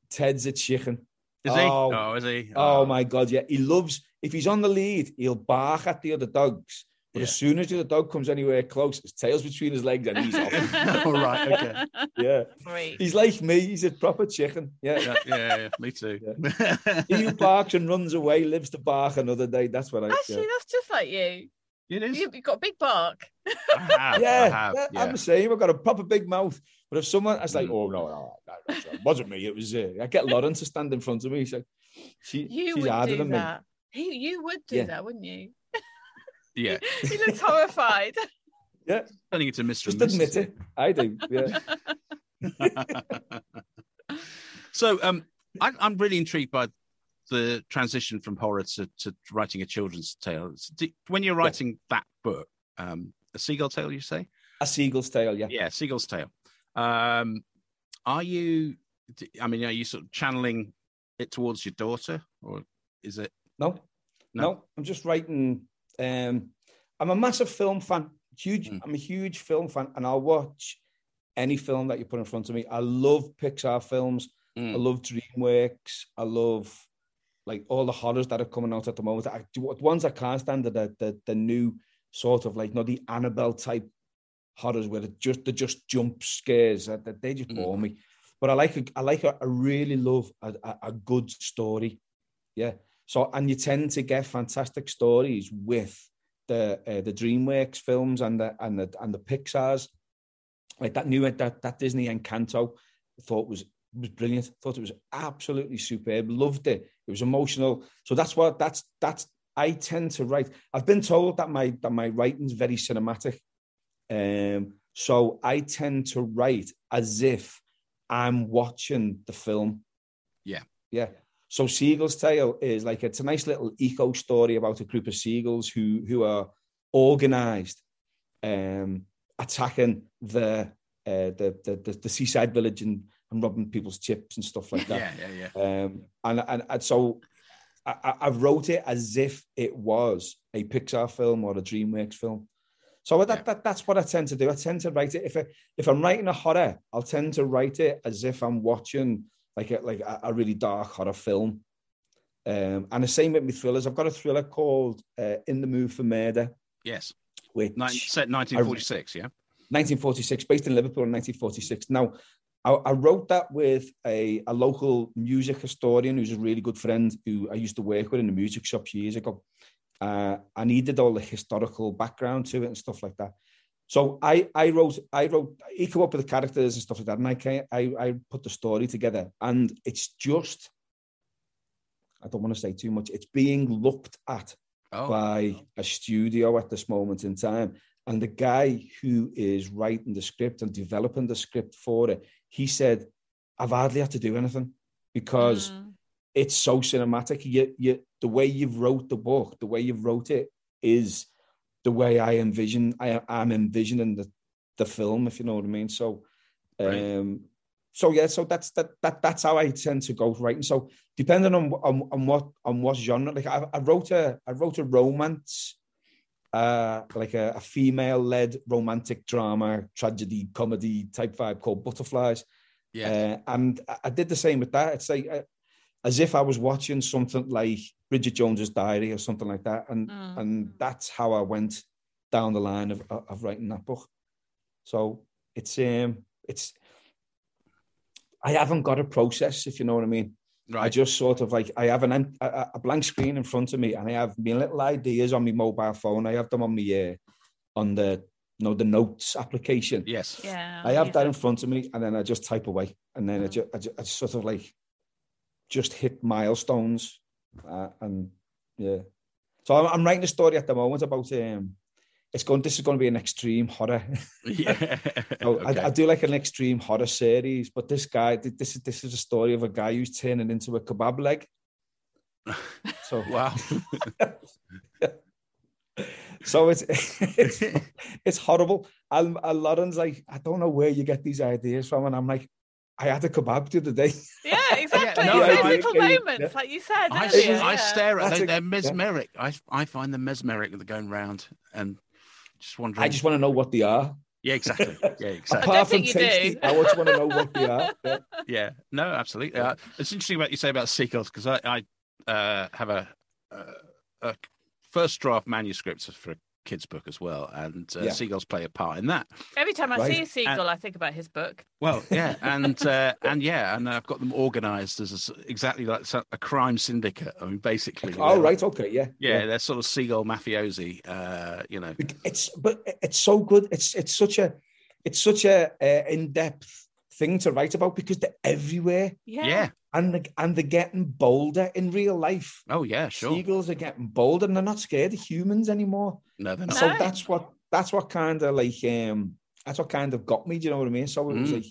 Ted's a chicken. Is he? oh. Oh, is he? Oh, oh my god, yeah. He loves if he's on the lead, he'll bark at the other dogs. But Yeah. as soon as the other dog comes anywhere close, his tail's between his legs and he's off. All right, okay. yeah. Sweet. He's like me, he's a proper chicken. Yeah. Yeah, yeah, yeah, me too. He who barks and runs away lives to bark another day. That's what I Actually, yeah. that's just like you. it is. you. You've got a big bark. I have. Yeah, I have. yeah, Yeah. I'm the same. I've got a proper big mouth. But if someone, I was like, Mm. oh no, no, no, no, it wasn't me. It was. Uh, I get Lauren to stand in front of me. She's like, she, You she's would harder do than that. He, you would do Yeah. that, wouldn't you? yeah. he looks horrified. me. Yeah, Turning it to Mr. just admit it. I do. Yeah. so um I, I'm really intrigued by the transition from horror to, to writing a children's tale. When you're writing yeah. that book, um, a seagull tale, you say? A seagull's tale, yeah. Yeah, seagull's tale. Um, are you? I mean, are you sort of channeling it towards your daughter, or is it? No, no. no I'm just writing. Um, I'm a massive film fan. Huge. Mm. I'm a huge film fan, and I'll watch any film that you put in front of me. I love Pixar films. Mm. I love DreamWorks. I love like all the horrors that are coming out at the moment. I, the ones I can't stand are the, the, the new sort of like, know, the Annabelle type horrors where it just the just jump scares that they just bore mm. me. But I like a, I like a, I really love a, a, a good story. Yeah. So and you tend to get fantastic stories with the uh, the DreamWorks films and the and the and the Pixar's. Like that new that that Disney Encanto, I thought was was brilliant. Thought it was absolutely superb. Loved it. It was emotional. So that's what that's that's I tend to write. I've been told that my that my writing's very cinematic. Um, so I tend to write as if I'm watching the film. Yeah. Yeah. So Seagull's Tale is like it's a nice little eco story about a group of seagulls who who are organized, um, attacking the, uh, the, the the the seaside village and, and robbing people's chips and stuff like that. yeah, yeah, yeah. Um, and, and and so I, I wrote it as if it was a Pixar film or a DreamWorks film. So that, yeah. that that's what I tend to do. I tend to write it if I, if I'm writing a horror, I'll tend to write it as if I'm watching like a, like a, a really dark horror film. Um, and the same with my thrillers. I've got a thriller called uh, In the Mood for Murder. Yes. Which set 1946, I, yeah. 1946, based in Liverpool in 1946. Now, I, I, wrote that with a, a local music historian who's a really good friend who I used to work with in the music shops years ago. Uh, I needed all the historical background to it and stuff like that. So I, I wrote, I wrote, he came up with the characters and stuff like that, and I, I, I put the story together, and it's just, I don't want to say too much. It's being looked at oh. by a studio at this moment in time, and the guy who is writing the script and developing the script for it, he said, "I've hardly had to do anything because." Mm it's so cinematic. You, you, the way you've wrote the book, the way you've wrote it is the way I envision. I, I'm envisioning the, the film, if you know what I mean. So, um, right. so yeah, so that's that that that's how I tend to go writing. So depending on on, on what on what genre, like I, I wrote a I wrote a romance, uh, like a, a female led romantic drama, tragedy, comedy type vibe called Butterflies. Yeah, uh, and I did the same with that. It's like uh, as if I was watching something like Bridget Jones's Diary or something like that, and mm. and that's how I went down the line of of writing that book. So it's um it's I haven't got a process, if you know what I mean. Right. I just sort of like I have an a, a, blank screen in front of me, and I have my little ideas on my mobile phone. I have them on my uh, on the you know the notes application. Yes. Yeah. I have that in front of me, and then I just type away, and then mm. I, just, I, just, I just sort of like just hit milestones, uh, and yeah. So I'm, I'm, writing a story at the moment about um, it's going. This is going to be an extreme horror. yeah. so okay. I, I, do like an extreme horror series, but this guy, this is this is a story of a guy who's turning into a kebab leg. So wow. so it's it's it's horrible. And, and Lauren's like, I don't know where you get these ideas from, and I'm like, I had a kebab the other day. Yeah, exactly. yeah, no, Those little moments, yeah. like you said. I, I, yeah. stare at them. They're mesmeric. I, I find them mesmeric. They're going round and just wondering. I just want to know what they are. Yeah, exactly. Yeah, exactly. Apart from tasty, I just want to know what they are. Yeah, yeah. no, absolutely. Uh, it's interesting what you say about sequels because I, I uh, have a, a, a, first draft manuscript for kids' book as well, and uh, yeah. seagulls play a part in that. Every time I right. see a seagull, and, I think about his book. Well, yeah, and uh, and yeah, and I've got them organised as a, exactly like a crime syndicate. I mean, basically. Oh, right, okay, yeah, yeah, yeah, they're sort of seagull mafiosi. Uh, you know, it's but it's so good. It's it's such a it's such a uh, in depth thing to write about because they're everywhere. Yeah. yeah. And the, and they're getting bolder in real life. Oh yeah, sure. Seagulls are getting bolder and they're not scared of humans anymore. No, they're not. So that's what that's what kind of like um that's what kind of got me. Do you know what I mean? So it was mm. like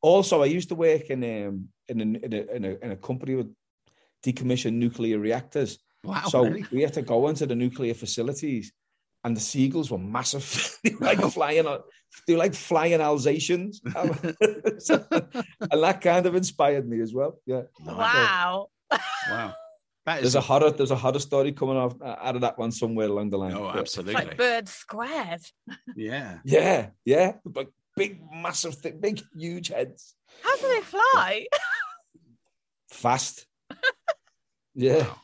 also I used to work in um in a, in a, in a, in a company with decommissioned nuclear reactors. Wow. so really? we had to go into the nuclear facilities, and the seagulls were massive. they were like flying, they were like flying Alsatians, So- and that kind of inspired me as well. Yeah, Nice. Wow. Wow. That is there's a horror, there's a horror story coming off uh, out of that one somewhere along the line. Oh, But- It's absolutely. like bird squared. Yeah. Yeah, yeah, like big, massive, thi- big, huge heads, How do they fly? fast. yeah, Wow.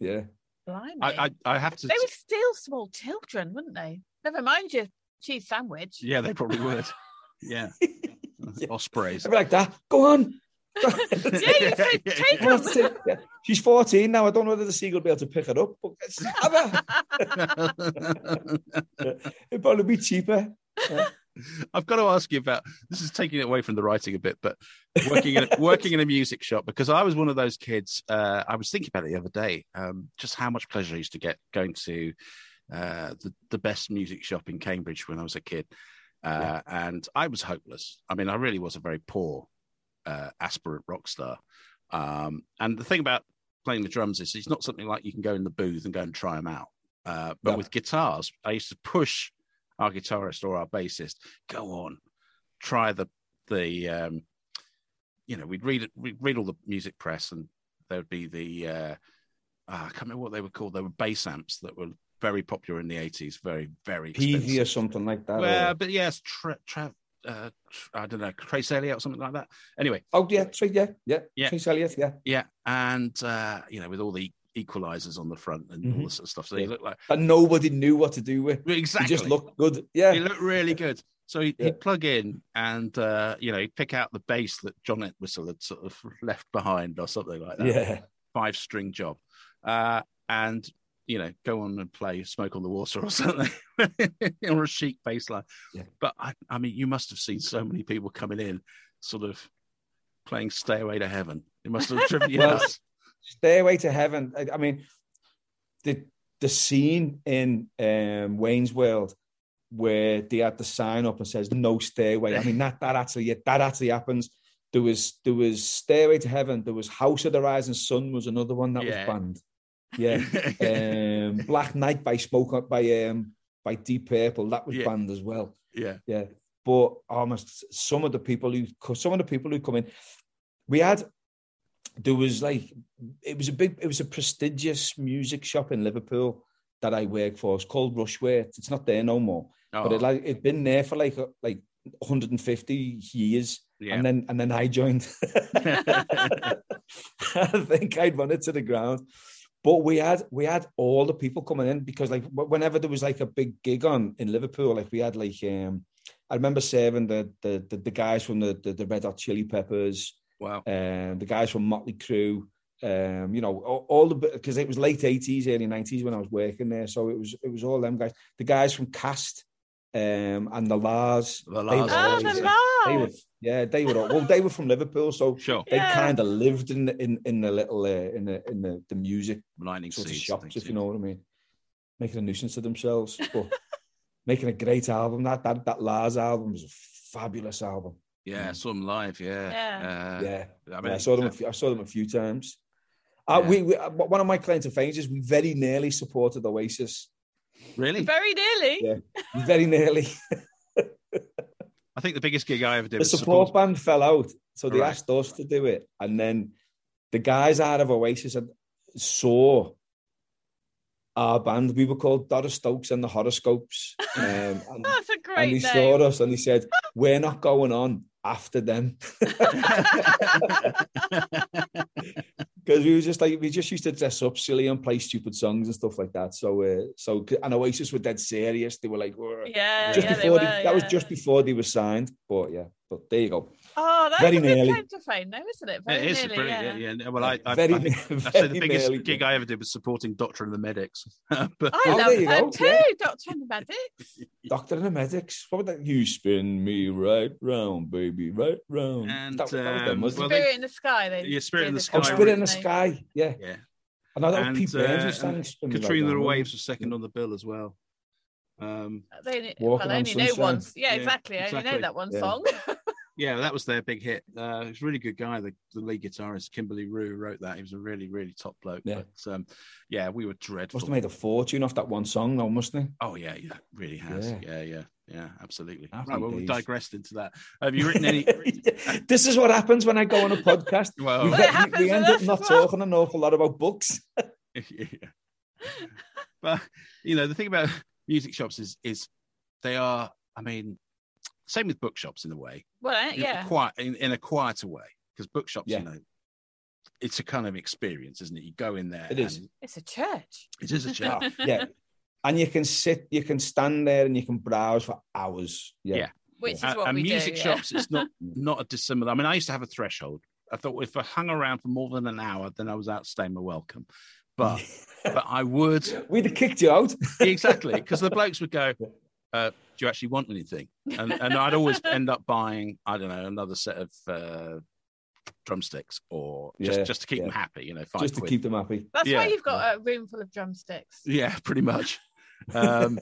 yeah. Blimey. I, I, I have to. They would steal small children, wouldn't they? Never mind your cheese sandwich. Yeah, they probably would. Yeah. Ospreys. I'd be like that. Go on. Yeah, you take, take I them. take- yeah. She's 14 now. I don't know whether the seagull will be able to pick her up, but have her. it'd probably be cheaper. I've got to ask you about this is taking it away from the writing a bit, but working in a, working in a music shop because I was one of those kids. Uh, I was thinking about it the other day, um, just how much pleasure I used to get going to uh, the the best music shop in Cambridge when I was a kid, uh, and I was hopeless. I mean, I really was a very poor uh, aspirant rock star. Um, and the thing about playing the drums is it's not something like you can go in the booth and go and try them out. Uh, but Yeah. with guitars, I used to push our guitarist or our bassist, go on, try the the um, you know, we'd read it, we'd read all the music press, and there would be the uh, ah, I can't remember what they were called. They were bass amps that were very popular in the eighties, very very Peavey or something like that. Well, or- but yes, tra- tra- uh, I don't know, Trace Elliot or something like that. Anyway, oh, yeah, yeah, yeah. Yeah. Trace Elliot, yeah. yeah, and uh, you know, with all the equalizers on the front and all Mhm. this sort of stuff, so Yeah. look like And nobody knew what to do with. exactly He just looked good. Yeah. He looked really good. So he'd, Yeah. he'd plug in and, uh, you know, he'd pick out the bass that John Entwistle had sort of left behind or something like that. Yeah. Five string job. Uh, and, you know, go on and play Smoke on the Water or something or a chic bass line. Yeah. But I, I mean, you must have seen so many people coming in sort of playing "Stairway to Heaven. It must have driven you nuts. Stairway to Heaven. I, I mean, the the scene in um, Wayne's World where they had the sign up and says no stairway. I mean, that that actually that actually happens. There was there was Stairway to Heaven. There was House of the Rising Sun was another one that Yeah. was banned. Yeah. um, Black Night by Smoke by um by Deep Purple that was Yeah. banned as well. yeah. Yeah, but almost some of the people who some of the people who come in, we had there was like it was a big it was a prestigious music shop in Liverpool that I work for. It's called Rushworth. It's not there no more, but Oh, it like it'd been there for like like 150 years, yeah. and then and then I joined. I think I'd run it to the ground. But we had we had all the people coming in because like whenever there was like a big gig on in Liverpool, like we had like um I remember serving the the the, the guys from the, the the Red Hot Chili Peppers, wow. um, the guys from Motley Crue, um, you know, all, all the because it was late eighties, early nineties when I was working there, so it was it was all them guys, the guys from Cast, um, and the La's, The They were Oh, always- the they were, yeah, they were all, well, they were from Liverpool, so Sure. they Yeah. kind of lived in the, in in the little uh, in the in the, the music Lightning sort of shops, if you know what I mean, making a nuisance of themselves, but making a great album. That that that La's album was a fabulous album. Yeah, I saw them live. Yeah. Yeah. Uh, yeah, I I, mean, I saw them. A uh, few, I saw them a few times. Uh, Yeah. we, we uh, one of my clients to fame is we very nearly supported Oasis. Really? Very nearly. Yeah. Very nearly. I think the biggest gig I ever did the was support band fell out, so they Right. asked us to do it, and then the guys out of Oasis had, saw our band. We were called Doris Stokes and the Horoscopes, um, and, That's a and great they name. saw us and they said, "We're not going on after them." because we were just like we just used to dress up silly and play stupid songs and stuff like that. So, uh, so and Oasis were dead serious. They were like, Yeah, just yeah, they before were. they- that was yeah. just before they were signed. But yeah, but there you go. Oh, that's very a good nearly. claim to fame, though, isn't it? Very it is nearly, brilliant. yeah. Yeah, yeah. Well, I, I, very, I, think, very I say the biggest nearly. gig I ever did was supporting Doctor and the Medics. but I Oh, love there you them go, too, yeah. Doctor and the Medics. Doctor and the Medics. What was that? You spin me right round, baby, right round. And, that, that was them, um, wasn't well, it? they- Spirit in the Sky. They Yeah, Spirit in did the a Oh, Sky, Spirit in the? Sky. Yeah. yeah. I know that And, Pete uh, and Spin Me Right Katrina the Round, Waves wasn't second on the bill as well. Um, They only, well, I on only know one. Yeah, Yeah, exactly. I only know that one Yeah. song. Yeah, that was their big hit. Uh, he was a really good guy. The, the lead guitarist Kimberley Rew wrote that. He was a really, really top bloke. Yeah. But um, yeah, we were dreadful. Must have made a fortune off that one song, though, mustn't he? Oh yeah, yeah, really has. Yeah. Yeah, yeah, yeah, absolutely. Happy Right, well, we days. digressed into that. Have you written any? this is what happens when I go on a podcast. well, we, get- we end up not as well. talking an awful lot about books. yeah. But you know, the thing about music shops is is they are. I mean, same with bookshops in a way. Well, uh, in yeah. a quiet in, in a quieter way because bookshops, Yeah. you know, it's a kind of experience, isn't it? You go in there. It is. and It's a church. It is a church. yeah. And you can sit, you can stand there and you can browse for hours. Yeah. Yeah. Which is what and we music do. yeah. shops, it's not not a dissimilar. I mean, I used to have a threshold. I thought if I hung around for more than an hour, then I was outstaying my welcome. But but I would We'd have kicked you out. exactly because the blokes would go, uh, "Do you actually want anything?" And and I'd always end up buying I don't know another set of uh, drumsticks or just Yeah, just to keep yeah. them happy, you know, five just to quid. keep them happy. That's Yeah. why you've got a room full of drumsticks. Yeah, pretty much. Um,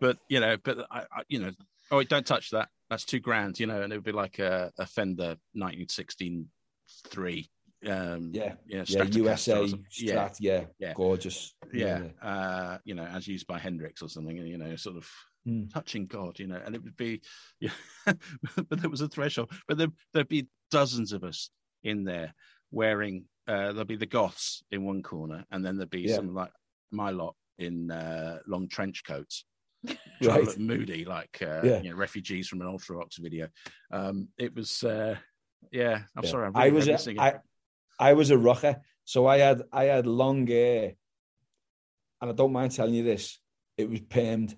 but you know, but I, I, you know, oh, wait, don't touch that. That's two grand, you know, and it would be like a, a Fender 1963. Um, Yeah. you know, Yeah, USA. Strat. Yeah, Yeah. Yeah. Gorgeous. yeah. Uh, you know, as used by Hendrix or something, and you know, sort of Hmm. touching God, you know, and it would be, yeah, but there was a threshold. But there, there'd be dozens of us in there wearing. Uh, there'd be the goths in one corner, and then there'd be Yeah. some like my lot in uh, long trench coats, Right. look moody, like uh, Yeah. you know, refugees from an ultra Ultravox video. Um, it was, uh, yeah. I'm Yeah. sorry, I'm I was a. I, I was a rocker, so I had I had long hair, and I don't mind telling you this, it was permed.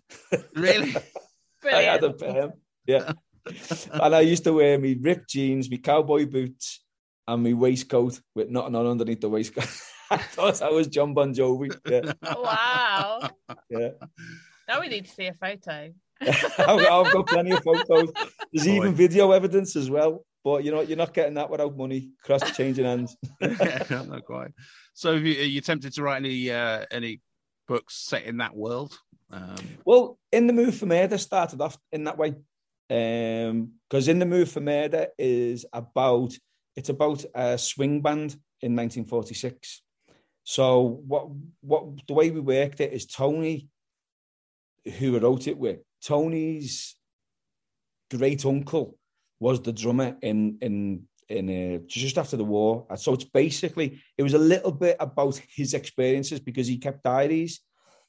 really. I had a perm, yeah. and I used to wear me ripped jeans, me cowboy boots, and me waistcoat with nothing on underneath the waistcoat. I thought I was Jon Bon Jovi. Yeah, Wow. yeah. Now we need to see a photo. I've, I've got plenty of photos. There's Boy. even video evidence as well. But you know, you're not getting that without money. Cross changing hands. yeah, not quite. So, have you, are you tempted to write any uh, any books set in that world? Um, Well, in the mood for murder started off in that way, because in the mood for murder is about it's about a swing band in 1946. So what what the way we worked it is Tony, who wrote it with, Tony's great uncle was the drummer in in in uh, just after the war. So it's basically it was a little bit about his experiences because he kept diaries.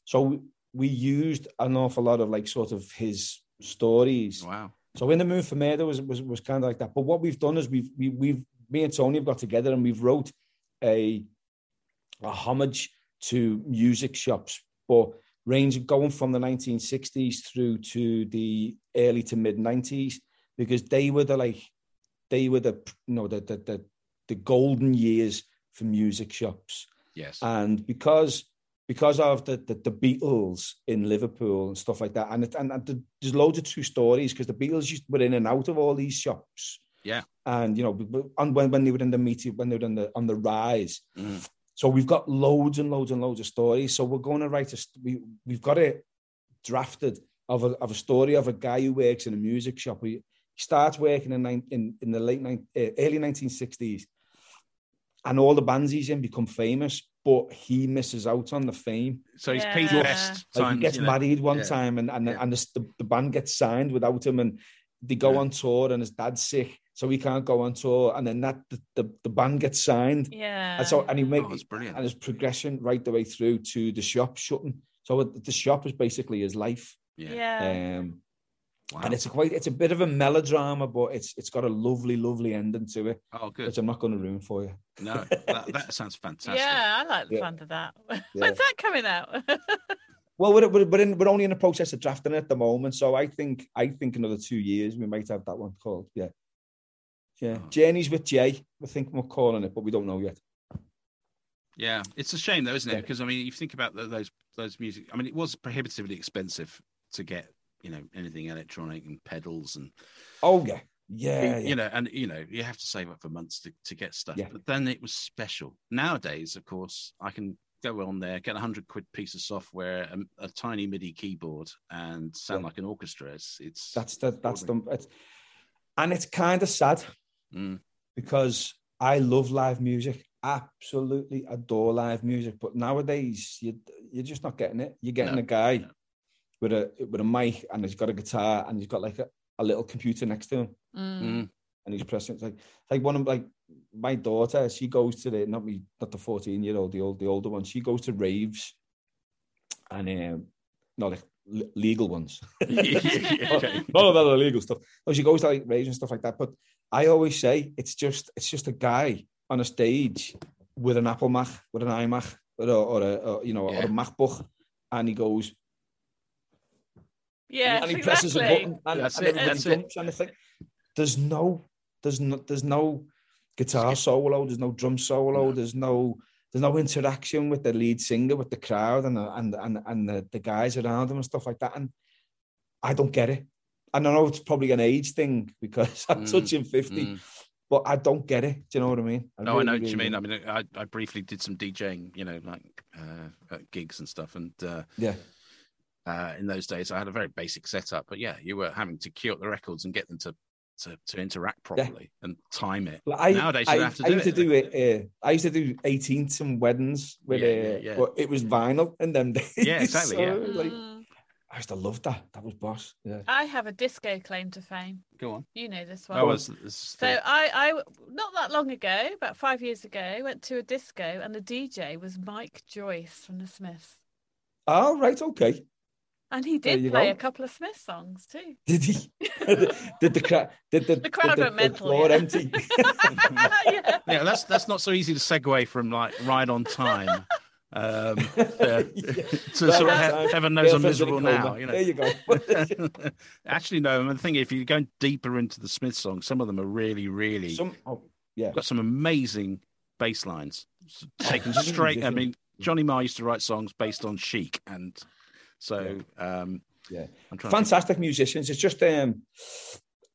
So we used an awful lot of like sort of his stories. wow. So in the mood for murder was was, was kind of like that. But what we've done is we've we, we've me and Tony have got together and we've wrote a a homage to music shops, but range going from the 1960s through to the early to mid 90s because they were the like they were the you know the the the, the golden years for music shops Yes. and because because of the, the the Beatles in Liverpool and stuff like that, and it, and, and there's loads of true stories because the Beatles used were in and out of all these shops. Yeah. and you know, and when when they were in the meeting, when they were in the on the rise. Mm. So we've got loads and loads and loads of stories. So we're going to write a we we've got it drafted of a of a story of a guy who works in a music shop. He starts working in in, in the late nine, uh, early 1960s, and all the bands he's in become famous, but he misses out on the fame. So he's Yeah. Pete's best Like times. he gets you know. married one yeah. time, and and Yeah. and the, the band gets signed without him, and they go Yeah. on tour, and his dad's sick, so he can't go on tour, and then that the, the, the band gets signed, Yeah. and so and he makes Oh, brilliant. and his progression right the way through to the shop shutting. So the shop is basically his life, Yeah. yeah. um, Wow. and it's a quite it's a bit of a melodrama, but it's it's got a lovely lovely ending to it, oh, good. which I'm not going to ruin for you. No, that, that sounds fantastic. Yeah, I like the Yeah. sound of that. Yeah. When's that coming out? Well, we're we're we're, in, we're only in the process of drafting it at the moment, so I think I think another two years we might have that one called. Yeah, yeah. Oh. Journeys with Jay. I think we're calling it, but we don't know yet. Yeah, it's a shame though, isn't it? Yeah. Because I mean, you think about the, those those music. I mean, it was prohibitively expensive to get you know anything electronic and pedals and Oh yeah, yeah, you yeah. know, and you know, you have to save up for months to, to get stuff. Yeah. But then it was special. Nowadays, of course, I can go on there, get a hundred quid piece of software, a, a tiny MIDI keyboard, and sound Yeah. like an orchestra. It's, it's That's the that's the it's, and it's kind of sad Mm. because I love live music. Absolutely adore live music, but nowadays you you're just not getting it. You're getting No, a guy no. With a with a mic and he's got a guitar and he's got like a, a little computer next to him Mm. Mm. and he's pressing. It's like like one of like my daughter. She goes to the not me not the fourteen year old the old the older one. She goes to raves and um not like legal ones. Okay. None of that illegal stuff. No, she goes to like raves and stuff like that. But I always say it's just it's just a guy on a stage with an Apple Mac, with an iMac, or a, or a or, you know, or a MacBook, and he goes Yes, and he exactly. presses a button, and, That's and it, everybody that's it. jumps. And I think there's no, there's no, there's no guitar solo, there's no drum solo, No. there's no. There's no interaction with the lead singer, with the crowd, and the, and and and the, the guys around him and stuff like that. And I don't get it. And I know it's probably an age thing because I'm Mm, touching 50, Mm. but I don't get it. Do you know what I mean? I No, I really, know what really you mean. I mean, I, I briefly did some DJing, you know, like uh, at gigs and stuff, and uh, Yeah. Uh, in those days, I had a very basic setup. But yeah, you were having to queue up the records and get them to to, to interact properly and time it. Like, I, Nowadays, you I, have to I do used it. to do it. Uh, I used to do 18th and weddings with Yeah, uh, yeah, yeah. But it was vinyl in them days. Yeah, exactly, So yeah. like, Mm. I used to love that. That was boss. Yeah. I have a disco claim to fame. Go on. You know this one. Oh, was, was So I, I, not that long ago, about five years ago, went to a disco and the DJ was Mike Joyce from the Smiths, Oh, right. Okay. And he did play go. a couple of Smith songs too. Did he? did the crowd? Did the, The crowd did went the, mental, The floor yeah. empty. yeah. yeah, that's that's not so easy to segue from like right on time. Um, uh, to sort of on have, heaven knows I'm Girlfriend's in a miserable now. You know. There you go. Actually, no. I'm thinking if you're going deeper into the Smith songs, some of them are really, really Some, oh, yeah. got some amazing bass lines taken straight. I mean, Johnny Marr used to write songs based on Chic, and so um, Yeah. To think- fantastic musicians. It's just um,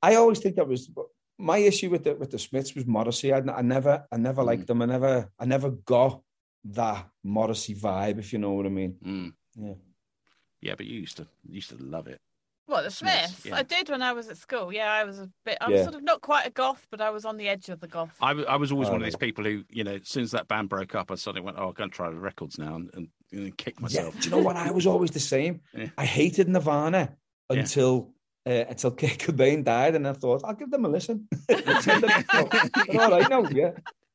I always think that was my issue with the with the Smiths was Morrissey. I, I never I never Mm. liked them. I never I never got that Morrissey vibe, if you know what I mean. Mm. Yeah. Yeah, but you used to you used to love it. What the Smiths, Smiths? yeah. I did when I was at school. Yeah, I was a bit. I'm Yeah. sort of not quite a goth, but I was on the edge of the goth. I, I was always Oh, one of these people who, you know, as soon as that band broke up, I suddenly went, "Oh, I'm going to try the records now," and, and, and kick Yeah. myself. Do you know what? I was always the same. Yeah. I hated Nirvana Yeah. until uh, until Kurt Cobain died, and I thought I'll give them a listen. They're all right now. Yeah.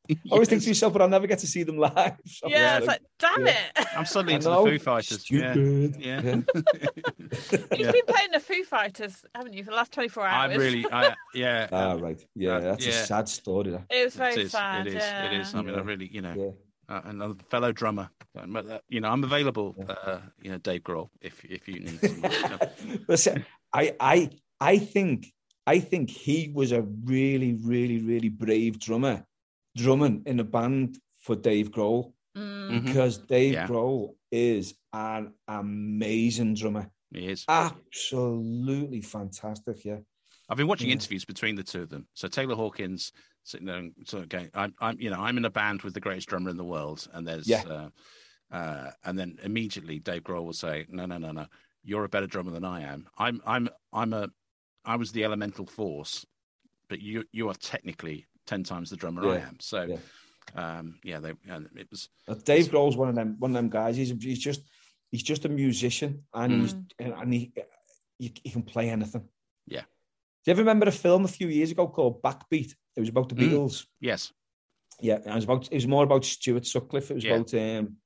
I always think to myself, but I'll never get to see them live. So yeah, yeah, it's like, damn yeah. it! I'm suddenly into the Foo Fighters. Yeah, Stupid. yeah. You've been playing the Foo Fighters, haven't you, for the last 24 hours? I really, I, yeah. Ah, right. Yeah, that's yeah. a sad story. That. It was very it is. sad. It is. yeah. It is. I mean, I really, you know, Yeah. uh, another fellow drummer. Um, but, uh, You know, I'm available. Yeah. Uh, you know, Dave Grohl, if if you need. Some, you know. Listen, I, I, I think, I think he was a really, really, really brave drummer, drumming in a band for Dave Grohl Mm. Mhm. because Dave Yeah. Grohl is an amazing drummer, He is. absolutely fantastic. Yeah, I've been watching Yeah. interviews between the two of them. So Taylor Hawkins sitting there and sort of going, I'm, I'm, you know, I'm in a band with the greatest drummer in the world, and there's, Yeah. uh, uh, and then immediately Dave Grohl will say, no, no, no, no, you're a better drummer than I am. I'm, I'm, I'm a, I was the elemental force, but you, you are technically ten times the drummer I am. So, Yeah. um, yeah, they, and it was, Uh, Dave Grohl's one of them, one of them guys. He's he's just he's just a musician, and he's and, and he, he he can play anything. Yeah. Do you ever remember a film a few years ago called Backbeat? It was about the Mm. Beatles. yes, Yeah, it was about it was more about Stuart Sutcliffe. It was Yeah. about um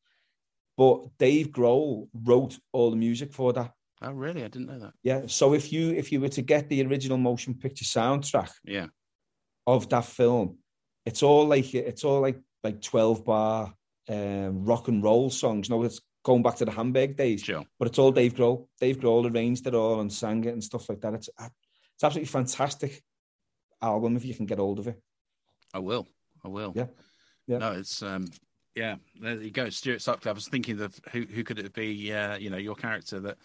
but Dave Grohl wrote all the music for that. oh really? I didn't know that. Yeah. So if you if you were to get the original motion picture soundtrack Yeah, of that film, it's all like it's all like like 12 bar um rock and roll songs. No, it's going back to the Hamburg days. sure. But it's all Dave Grohl. Dave Grohl arranged it all and sang it and stuff like that. It's it's absolutely fantastic album if you can get hold of it. I will. I will. Yeah. Yeah. No, it's um yeah, there you go. Stuart Sutcliffe. I was thinking of who who could it be, uh, you know, your character that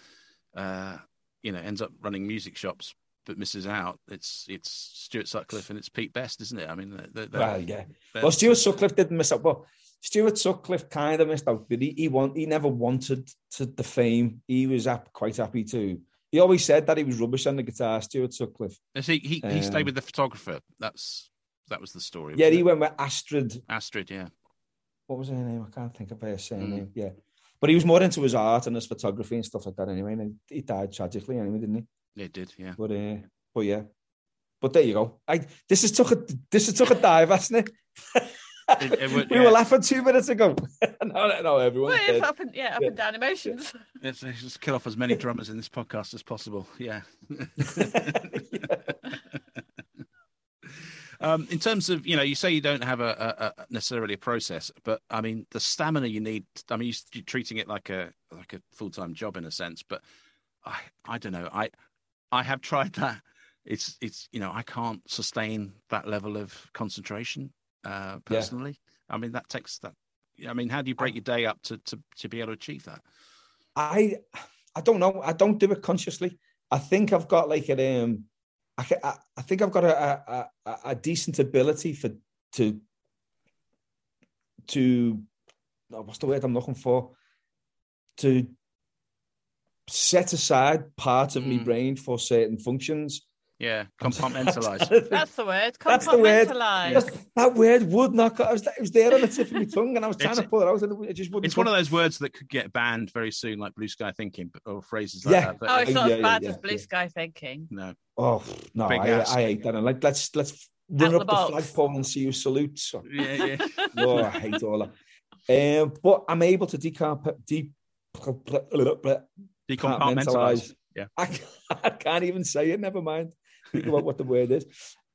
uh you know ends up running music shops but misses out. It's it's Stuart Sutcliffe and it's Pete Best, isn't it? I mean, they're, they're, Well, yeah. Well, Stuart Sutcliffe didn't miss out. Well, Stuart Sutcliffe kind of missed out, but he he want he never wanted to the fame. He was up quite happy to he always said that he was rubbish on the guitar, Stuart Sutcliffe. He he, he stayed Um, with the photographer. That's that was the story. Yeah, he it? went with Astrid. Astrid. Yeah. What was her name? I can't think of her Mm. surname. Yeah. But he was more into his art and his photography and stuff like that anyway. And he died tragically anyway, didn't he? It did. Yeah. But uh, but yeah. But there you go. I this is took a this has took a dive, hasn't it? It- it would- we yeah. were laughing two minutes ago. no, no, no, everyone. Well, it's up and yeah, up Yeah. and down emotions. Let's, let's just kill off as many drummers in this podcast as possible. Yeah. um, in terms of, you know, you say you don't have a, a, a necessarily a process, but I mean, the stamina you need. I mean, you- you're treating it like a like a full time job in a sense, but I I don't know. I I have tried that. It's it's you know I can't sustain that level of concentration uh, personally. I mean, that takes that. I mean, how do you break your day up to to to be able to achieve that? I I don't know. I don't do it consciously. I think I've got like an um I I, I think I've got a, a a a decent ability for to to oh, what's the word I'm looking for to set aside parts of my Mm. brain for certain functions. Yeah, compartmentalize. That's the word. That's the word. Compartmentalise. That's- that word would not. I was, it was there on the tip of my tongue, and I was trying It's- to pull it out, and it just wouldn't. it's one of those words that could get banned very soon, like blue sky thinking, or phrases like Yeah. that. But Oh, it's not Yeah, as bad yeah, as blue yeah. sky thinking. no, Oh no, Big I. I hate that. And like, let's let's run Out up the the, flagpole and see who salutes. yeah, yeah. Oh, I hate all that. Um, but I'm able to decomp- de- Decompartmentalize. Yeah, I, can't- I can't even say it. Never mind. Think about what the word is.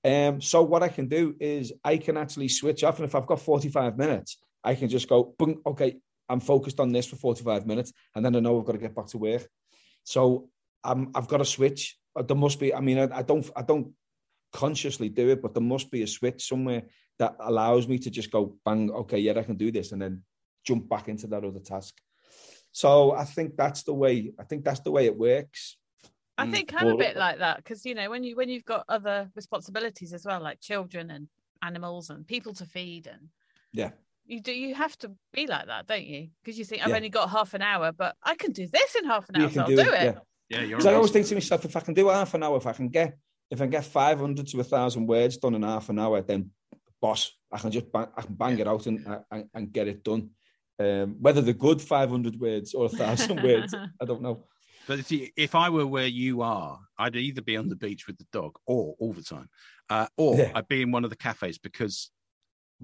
Um, so what I can do is I can actually switch off, and if I've got 45 minutes, I can just go, boom, okay, I'm focused on this for 45 minutes, and then I know I've got to get back to work. So I'm, I've got to switch. Uh, There must be. I mean, I, I don't, I don't consciously do it, but there must be a switch somewhere that allows me to just go, bang, okay, yeah, I can do this, and then jump back into that other task. So I think that's the way. I think that's the way it works. I Mm. think I'm a bit like that because you know when you when you've got other responsibilities as well, like children and animals and people to feed and Yeah. you do you have to be like that, don't you? Because you think I've Yeah. only got half an hour, but I can do this in half an You hour, can so I'll do do, it, it. yeah. yeah. Because I always think to myself, if I can do half an hour, if I can get if I can get five hundred to a thousand words done in half an hour, then boss, I can just bang, I can bang it out and, and and get it done. Um, whether they're good five hundred words or a thousand words, I don't know. But if, if I were where you are, I'd either be on the beach with the dog, or all the time, uh, or Yeah. I'd be in one of the cafes because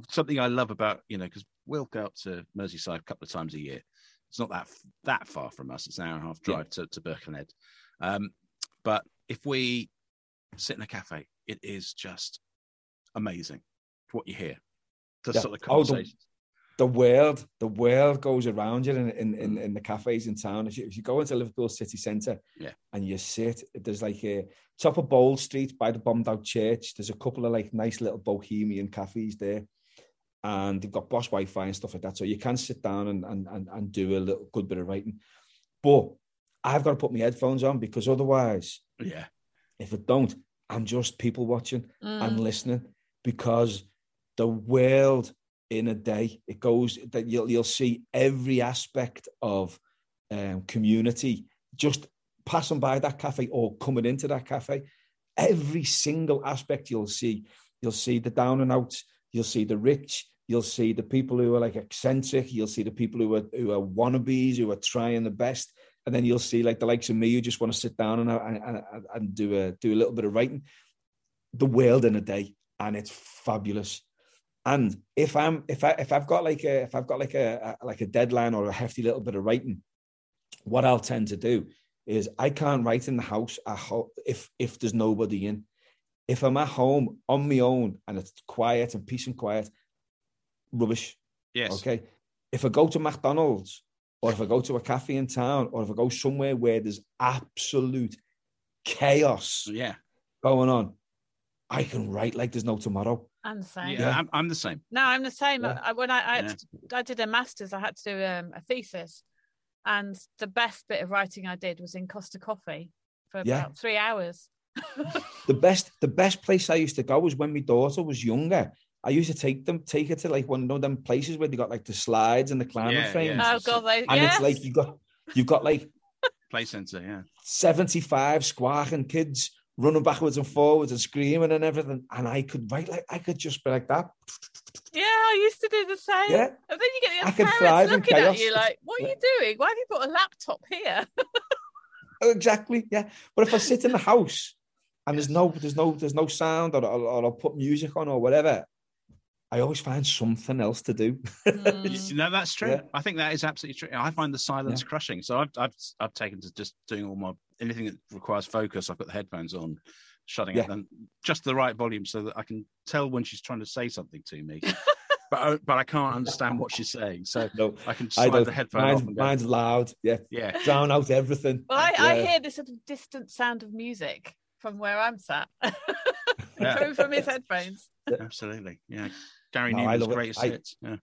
something I love about you know because we'll go up to Merseyside a couple of times a year. It's not that that far from us. It's an hour and a half drive to, to Birkenhead. Um, but if we sit in a cafe, it is just amazing what you hear. The Yeah. sort of conversations. The world, the world goes around you in in, in, in the cafes in town. If you, if you go into Liverpool city centre, Yeah. and you sit, there's like a top of Bold Street by the bombed out church. There's a couple of like nice little bohemian cafes there, and they've got boss Wi-Fi and stuff like that. So you can sit down and and and, and do a little good bit of writing. But I've got to put my headphones on because otherwise, yeah, if I don't, I'm just people watching Mm. and listening because the world in a day. It goes that you'll you'll see every aspect of um, community just passing by that cafe or coming into that cafe. Every single aspect you'll see. You'll see the down and outs. You'll see the rich. You'll see the people who are like eccentric. You'll see the people who are who are wannabes who are trying the best. And then you'll see like the likes of me who just want to sit down and and, and, do a do a little bit of writing. The world in a day and it's fabulous and if i'm if i if i've got like a if i've got like a, a like a deadline or a hefty little bit of writing what i'll tend to do is i can't write in the house if if there's nobody in. If i'm at home on my own and it's quiet and peace and quiet rubbish. Yes, okay? If i go to mcdonald's or if i go to a cafe in town or if i go somewhere where there's absolute chaos yeah, going on i can write like there's no tomorrow I'm the same. yeah. Yeah. I'm, I'm the same. No, I'm the same. Yeah. I, when I I, Yeah. to- I did a master's, I had to do um, a thesis, and the best bit of writing I did was in Costa Coffee for Yeah. about three hours. the best the best place I used to go was when my daughter was younger. I used to take them, take her to like one of them places where they got like the slides and the climbing Yeah, frames. yeah. oh god, they, And yes. it's like you got you've got like Play centre, yeah. 75 squawking kids running backwards and forwards and screaming and everything. And I could write like I could just be like that. Yeah, I used to do the same. Yeah. And then you get I the could thrive parents in looking at chaos. you like, what are you doing? Why have you got a laptop here? Oh, Exactly. Yeah. But if I sit in the house and there's no there's no there's no sound or, or, or I'll put music on or whatever, I always find something else to do. Mm. No, that's true. Yeah. I think that is absolutely true. I find the silence crushing. So I've, I've I've taken to just doing all my anything that requires focus. I've got the headphones on, shutting it Yeah. and just the right volume so that I can tell when she's trying to say something to me. but I, but I can't understand what she's saying, so No, I can slide don't. the headphone Mine's, off mine's loud. Yeah. yeah. Drown out everything. Well, I, I hear this sort of distant sound of music from where I'm sat, Yeah. coming from his headphones. Absolutely, yeah. Gary No, I Newman's love it. greatest I- hits. Yeah.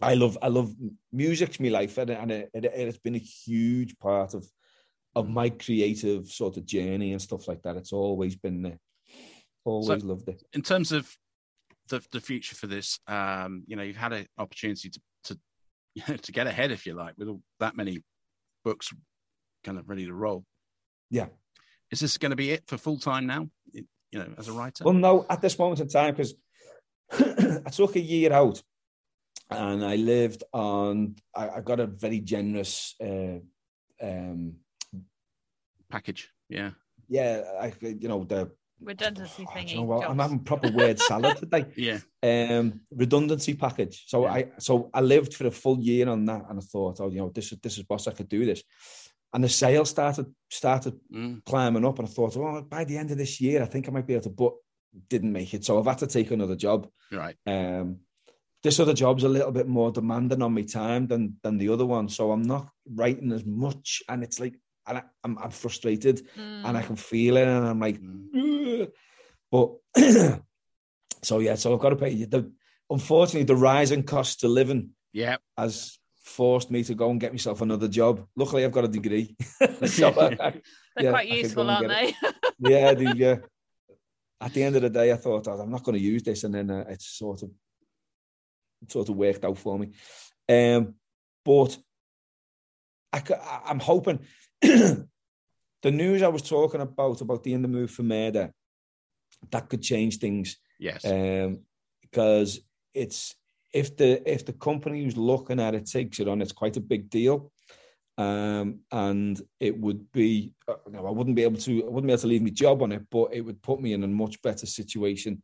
I love I love music's my life and, it- and it, it, it's been a huge part of of my creative sort of journey and stuff like that. It's always been there. Always loved it. in terms of the the future for this, um, you know, you've had an opportunity to to to get ahead, if you like, with all, that many books kind of ready to roll. Yeah. Is this going to be it for full time now? You know, as a writer. Well, no, at this moment in time, because I took a year out and I lived on. I, I got a very generous. Uh, um, Package. Yeah. yeah, I you know the. Redundancy Oh, do thingy. you know what? I'm having proper word salad today. Yeah. um redundancy package. So Yeah. I so I lived for a full year on that and I thought, oh, you know, this is this is boss, I could do this. And the sales started started Mm. climbing up and I thought, well, by the end of this year, I think I might be able to, but didn't make it. So I've had to take another job. Right. Um this other job's a little bit more demanding on my time than than the other one. So I'm not writing as much and it's like and I, I'm, I'm frustrated Mm. and I can feel it and I'm like, Mm. But so yeah, so I've got to pay the unfortunately the rising cost of living Yeah. has forced me to go and get myself another job. Luckily, I've got a degree. so I- I- They're yeah, quite useful, aren't they? yeah, the, yeah. At the end of the day, I thought "Oh, I'm not going to use this, and then uh, it's sort of sort of worked out for me. Um, but I, I'm hoping the news I was talking about about the in the mood for murder that could change things Yes. um, because it's if the if the company who's looking at it takes it on, it's quite a big deal, um, and it would be uh, no, I wouldn't be able to I wouldn't be able to leave my job on it, but it would put me in a much better situation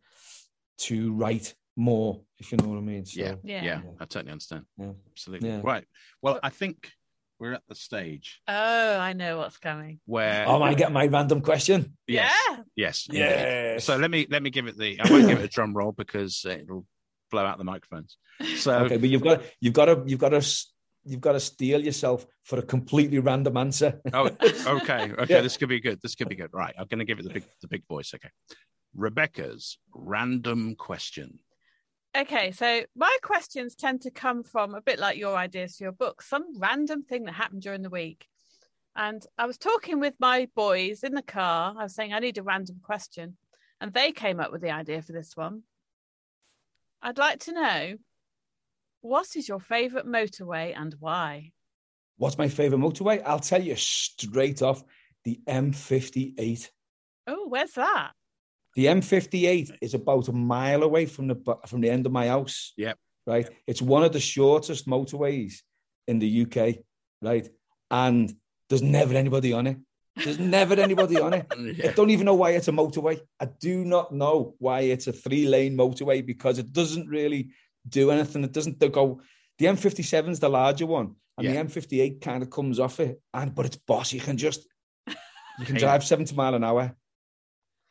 to write more, if you know what I mean. So, yeah. Yeah. yeah. I totally understand. Yeah. Absolutely. Yeah. Right. Well, I think we're at the stage Oh, I know what's coming. where. Oh, I get my random question. Yes. Yeah. Yes. Yeah. Yes. So let me let me give it the. I won't give it a drum roll because it'll blow out the microphones. So Okay, but you've got you've got to you've got to you've got to steel yourself for a completely random answer. oh, okay, okay. Yeah. This could be good. This could be good. Right. I'm going to give it the big the big voice. Okay. Rebecca's random question. Okay, so my questions tend to come from a bit like your ideas for your book, some random thing that happened during the week. And I was talking with my boys in the car. I was saying, I need a random question. And they came up with the idea for this one. I'd like to know what is your favourite motorway and why? What's my favorite motorway? I'll tell you straight off the M58. Oh, where's that? The M58 is about a mile away from the from the end of my house. Yep. Right. It's one of the shortest motorways in the UK. Right. And there's never anybody on it. There's never anybody on it. I don't even know why it's a motorway. I do not know why it's a three lane motorway because it doesn't really do anything. It doesn't go. The M57 is the larger one, and Yeah. the M58 kind of comes off it. And but it's boss. You can just you can drive 70 mile an hour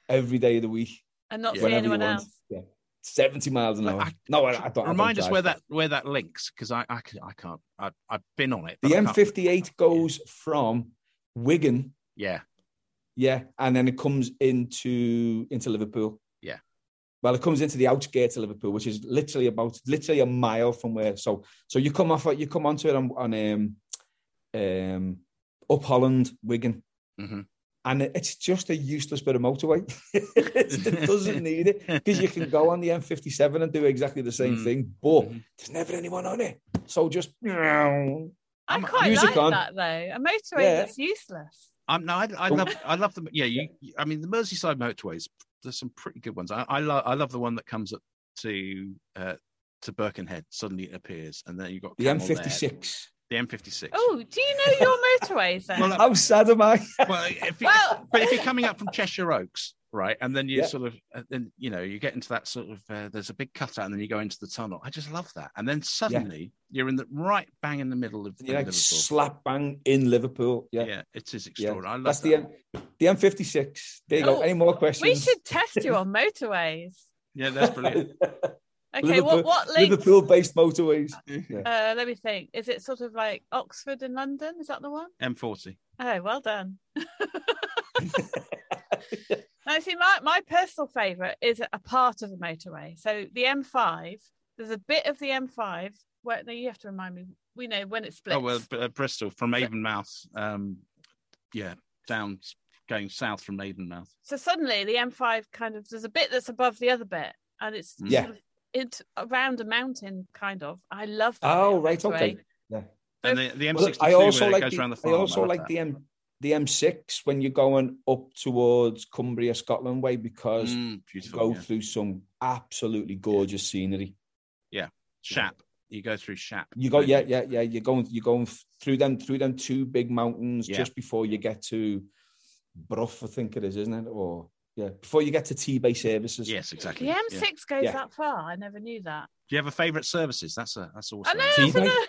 every day of the week. And not Yeah. see anyone else. Yeah. 70 miles an Well, hour. I- no, I, I don't. I don't Remind us where that. that where that links because I I, can, I can't. I, I've been on it. The but I can't- M58 goes from Wigan, Yeah. yeah, and then it comes into into Liverpool. Yeah. Well, it comes into the outskirts of Liverpool, which is literally about literally a mile from where. So, so you come off, it, you come onto it on, on um, um, up Holland, Wigan, Mhm. and it's just a useless bit of motorway. It doesn't need it because you can go on the M57 and do exactly the same Mm. thing, but Mhm. there's never anyone on it. So just I I I'm- quite Music like on. that though. A motorway Yeah. that's useless. I'm no, I, I love, I love them. Yeah, you. I mean, the Merseyside motorways. There's some pretty good ones. I, I love, I love the one that comes up to uh, to Birkenhead. Suddenly it appears, and then you got The Camel M56. The M56. Oh, do you know your motorways then? Well, How sad am I? well, if you, Well- but if you're coming up from Cheshire Oaks, right, and then you Yeah. sort of, then you know, you get into that sort of, uh, there's a big cutout, and then you go into the tunnel. I just love that, and then suddenly you're in the right bang in the middle of, You're like slap bang in Liverpool. Yeah. Yeah, it is Yeah. extraordinary. I love That's that. the M- the M56. There you Oh, go. Any more questions? we should test you on motorways. Yeah, that's brilliant. Okay, Liverpool- what what links? Liverpool-based motorways. Uh, let me think. Is it sort of like Oxford in London? Is that the one? M40. Oh, well done. now, see, my, my personal favourite is a part of the motorway. So the M5, there's a bit of the M5 where no, you have to remind me. We know when it splits. Oh well, uh, Bristol from Avonmouth. Um, yeah, down going south from Avonmouth. So suddenly the M5 kind of there's a bit that's above the other bit, and it's Yeah. sort of it around a mountain kind of. I love that. Oh, bit of right, motorway. okay. Yeah. And the, the M62 I also where like it goes the, around the I farm. also love like that. the M the M6 when you're going up towards Cumbria, Scotland way because Mm, you go yeah. through some absolutely gorgeous scenery. Yeah, Shap. You go through Shap. You go, yeah, yeah, yeah. You're going, you're going through them, through them two big mountains Yeah. just before you get to Brough, I think it is, isn't it? Or yeah, before you get to Tebay services. Yes, exactly. The. M6 goes Yeah. that far. I never knew that. Do you have a favourite services? That's a that's awesome. I know. That's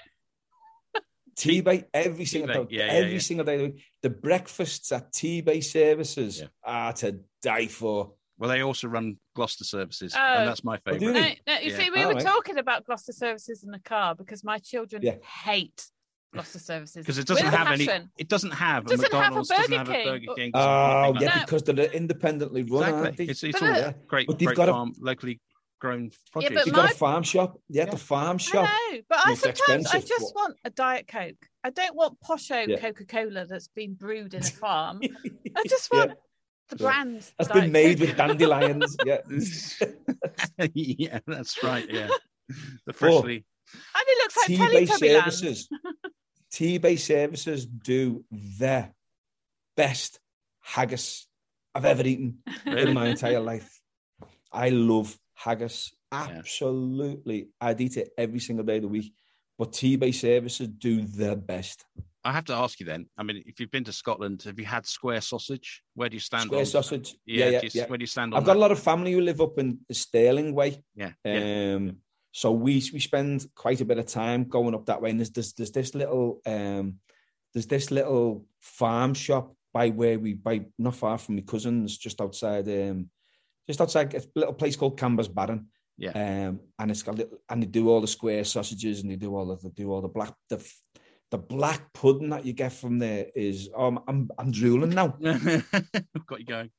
another- Tebay every single Tebay, day. yeah, yeah, every yeah. single day. of the week. The breakfasts at Tebay services Yeah. are to die for. Well, they also run Gloucester services, Oh. and that's my oh, favourite. they? No, no, you Yeah. see, we All were right. talking about Gloucester services in the car because my children Yeah. hate Gloucester services Because it doesn't With a have any. It doesn't have Doesn't a have a McDonald's. doesn't Burger have a King. Burger King. doesn't Oh, have yeah, No. because they're independently run, aren't Exactly. they? It's, it's But all look- great, But they've great got a- locally grown produce. but You've my- got a farm shop. Yeah, Yeah. the farm shop. I know, but I sometimes I just but- want a diet coke. I don't want posho Yeah. Coca Cola that's been brewed in a farm. I just Yeah. want the Yeah. brand. That's Diet been made Coke. with dandelions. Yeah. yeah, that's right. Yeah, the oh. freshly. and it looks like Tebay Teletubby Land. services. Tebay services do the best haggis I've ever eaten in my entire life. I love haggis. Absolutely. I'd eat it every single day of the week. But Tebay services do the best. I have to ask you then. I mean, if you've been to Scotland, have you had square sausage? Where do you stand? Square on, sausage. Yeah, Yeah, yeah, do you, yeah. Where do you stand on I've got a lot of family who live up in the Stirling way. Yeah, yeah. Um, so we we spend quite a bit of time going up that way. And there's there's, there's this little um, there's this little farm shop by where we by not far from my cousins, just outside um, just outside a little place called Cambusbarron. Yeah. Um, and it's got little, and they do all the square sausages and they do all the do all the black the the black pudding that you get from there is um, I'm I'm drooling now. I've got you going.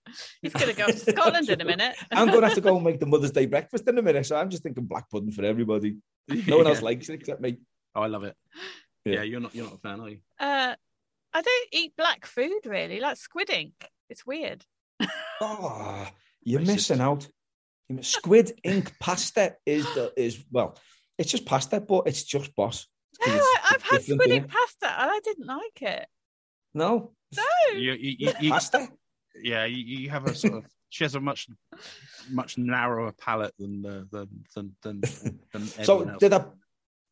He's going to go to Scotland in a minute. I'm going to have to go and make the Mother's Day breakfast in a minute. So I'm just thinking black pudding for everybody. No one else likes it except me. Oh, I love it. Yeah. Yeah. you're not. You're not a fan, are you? Uh, I don't eat black food really, like squid ink. It's weird. Oh, you're Racist. missing out. Squid ink pasta is the is well, it's just pasta, but it's just boss. No, It's- I, I've it's had squid ink pasta and I didn't like it. No, No, You, you, you, you, pasta. yeah, you, you have a sort of. She has a much, much narrower palate than uh, than than than. than So else. did I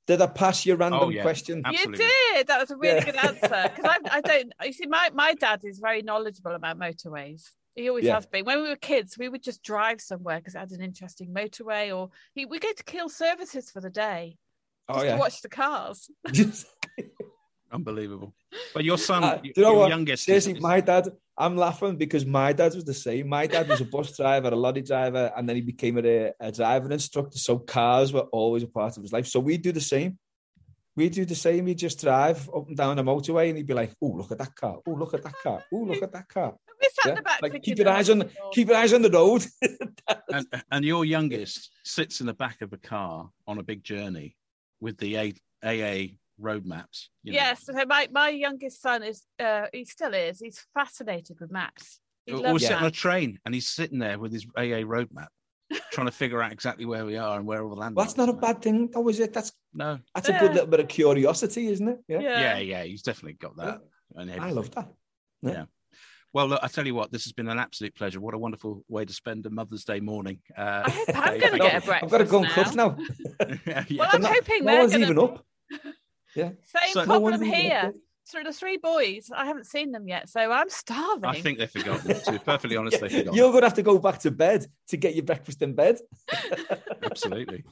did I pass your random Oh, yeah. question? Absolutely. you did. That was a really Yeah. good answer because I, I don't. You see, my my dad is very knowledgeable about motorways. He always Yeah. has been. When we were kids, we would just drive somewhere because it had an interesting motorway, or he, we go to Keele Services for the day just Oh to yeah. watch the cars. Unbelievable. But your son, Uh, you know your what? youngest, is- Seriously, is- my dad, I'm laughing because my dad was the same. My dad was a bus driver, a lorry driver, and then he became a, a driving instructor. So cars were always a part of his life. So we do the same. We do the same. We just drive up and down the motorway, and he'd be like, "Oh, look at that car! Oh, look at that car! Oh, look at that car!" We sat in Yeah, the back. like, keep your eyes on- buttons. Keep your eyes on the road. and, and your youngest sits in the back of a car on a big journey with the A, AA road maps. you know. Yes, so my, my youngest son is uh, he still is. He's fascinated with maps. He Or, or loves sit on a train and he's sitting there with his AA road map. trying to figure out exactly where we are and where all the land. Well, that's not a bad thing, though, is it? That's No. that's a good little bit of curiosity, isn't it? Yeah, Yeah, yeah, he's definitely got that. and I love that. Well, look, I tell you what, this has been an absolute pleasure. What a wonderful way to spend a Mother's Day morning. Uh, I hope I'm Dave, going to thank get a you. I've got to go and cook now. yeah, Well, I'm no- hoping no they're one's gonna- even up. Same So- No problem one's even here. up So the three boys, I haven't seen them yet, so I'm starving. I think they've forgotten. To be perfectly honest, they've forgotten. You're going to have to go back to bed to get your breakfast in bed. Absolutely.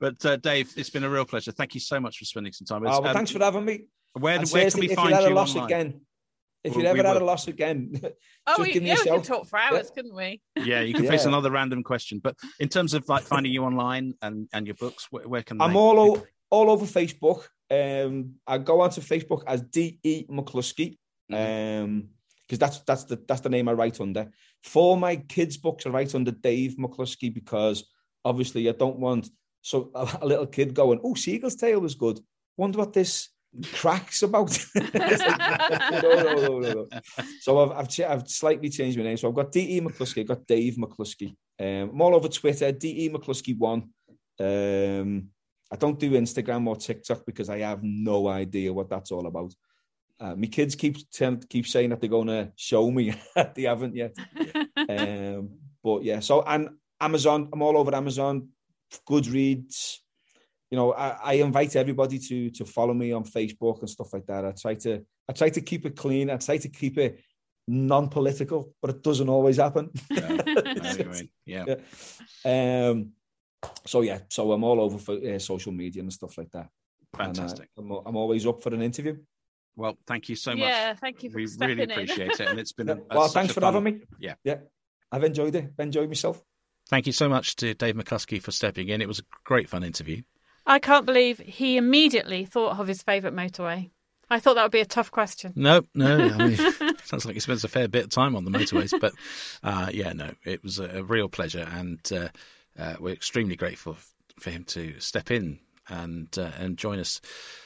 But uh, Dave, it's been a real pleasure. Thank you so much for spending some time with us. Oh, well, Um, thanks for having me. Where, where can we if you find had a you loss online? again, if Well, you ever we had a loss again, oh, we, give yeah, a we could talk for hours, couldn't we? Yeah, you can face another random question. But in terms of like finding you online and, and your books, where, where can I'm they- all o- all over Facebook. Um, I go onto Facebook as D E McCluskey, Mm-hmm. um, because that's that's the that's the name I write under. For my kids' books, I write under Dave McCluskey because obviously I don't want so a, a little kid going, "Oh, Seagull's Tail was good. Wonder what this cracks about." No, no, no. So I've I've, I've slightly changed my name. So I've got D E McCluskey. I've got Dave McCluskey. Um, I'm all over Twitter. D E McCluskey one. Um, I don't do Instagram or TikTok because I have no idea what that's all about. Uh, my kids keep keep saying that they're going to show me. they haven't yet. Um, but yeah, so and Amazon, I'm all over Amazon, Goodreads. You know, I, I invite everybody to to follow me on Facebook and stuff like that. I try to I try to keep it clean. I try to keep it non-political, but it doesn't always happen. Yeah, I know what you mean. yeah. Yeah. Um, so yeah, so I'm all over for uh, social media and stuff like that. And, uh, Fantastic. I'm, I'm always up for an interview. Well, thank you so much. yeah, thank you for we stepping really in. appreciate it, and it's been a, well, thanks a for fun- having me. Yeah. yeah, I've enjoyed it. I've enjoyed myself. Thank you so much to Dave McCluskey for stepping in. It was a great fun interview. I can't believe he immediately thought of his favourite motorway. I thought that would be a tough question. No, no. I mean, sounds like he spends a fair bit of time on the motorways, but uh, yeah, no, it was a, real pleasure, and uh, uh, we're extremely grateful for him to step in and uh, and join us.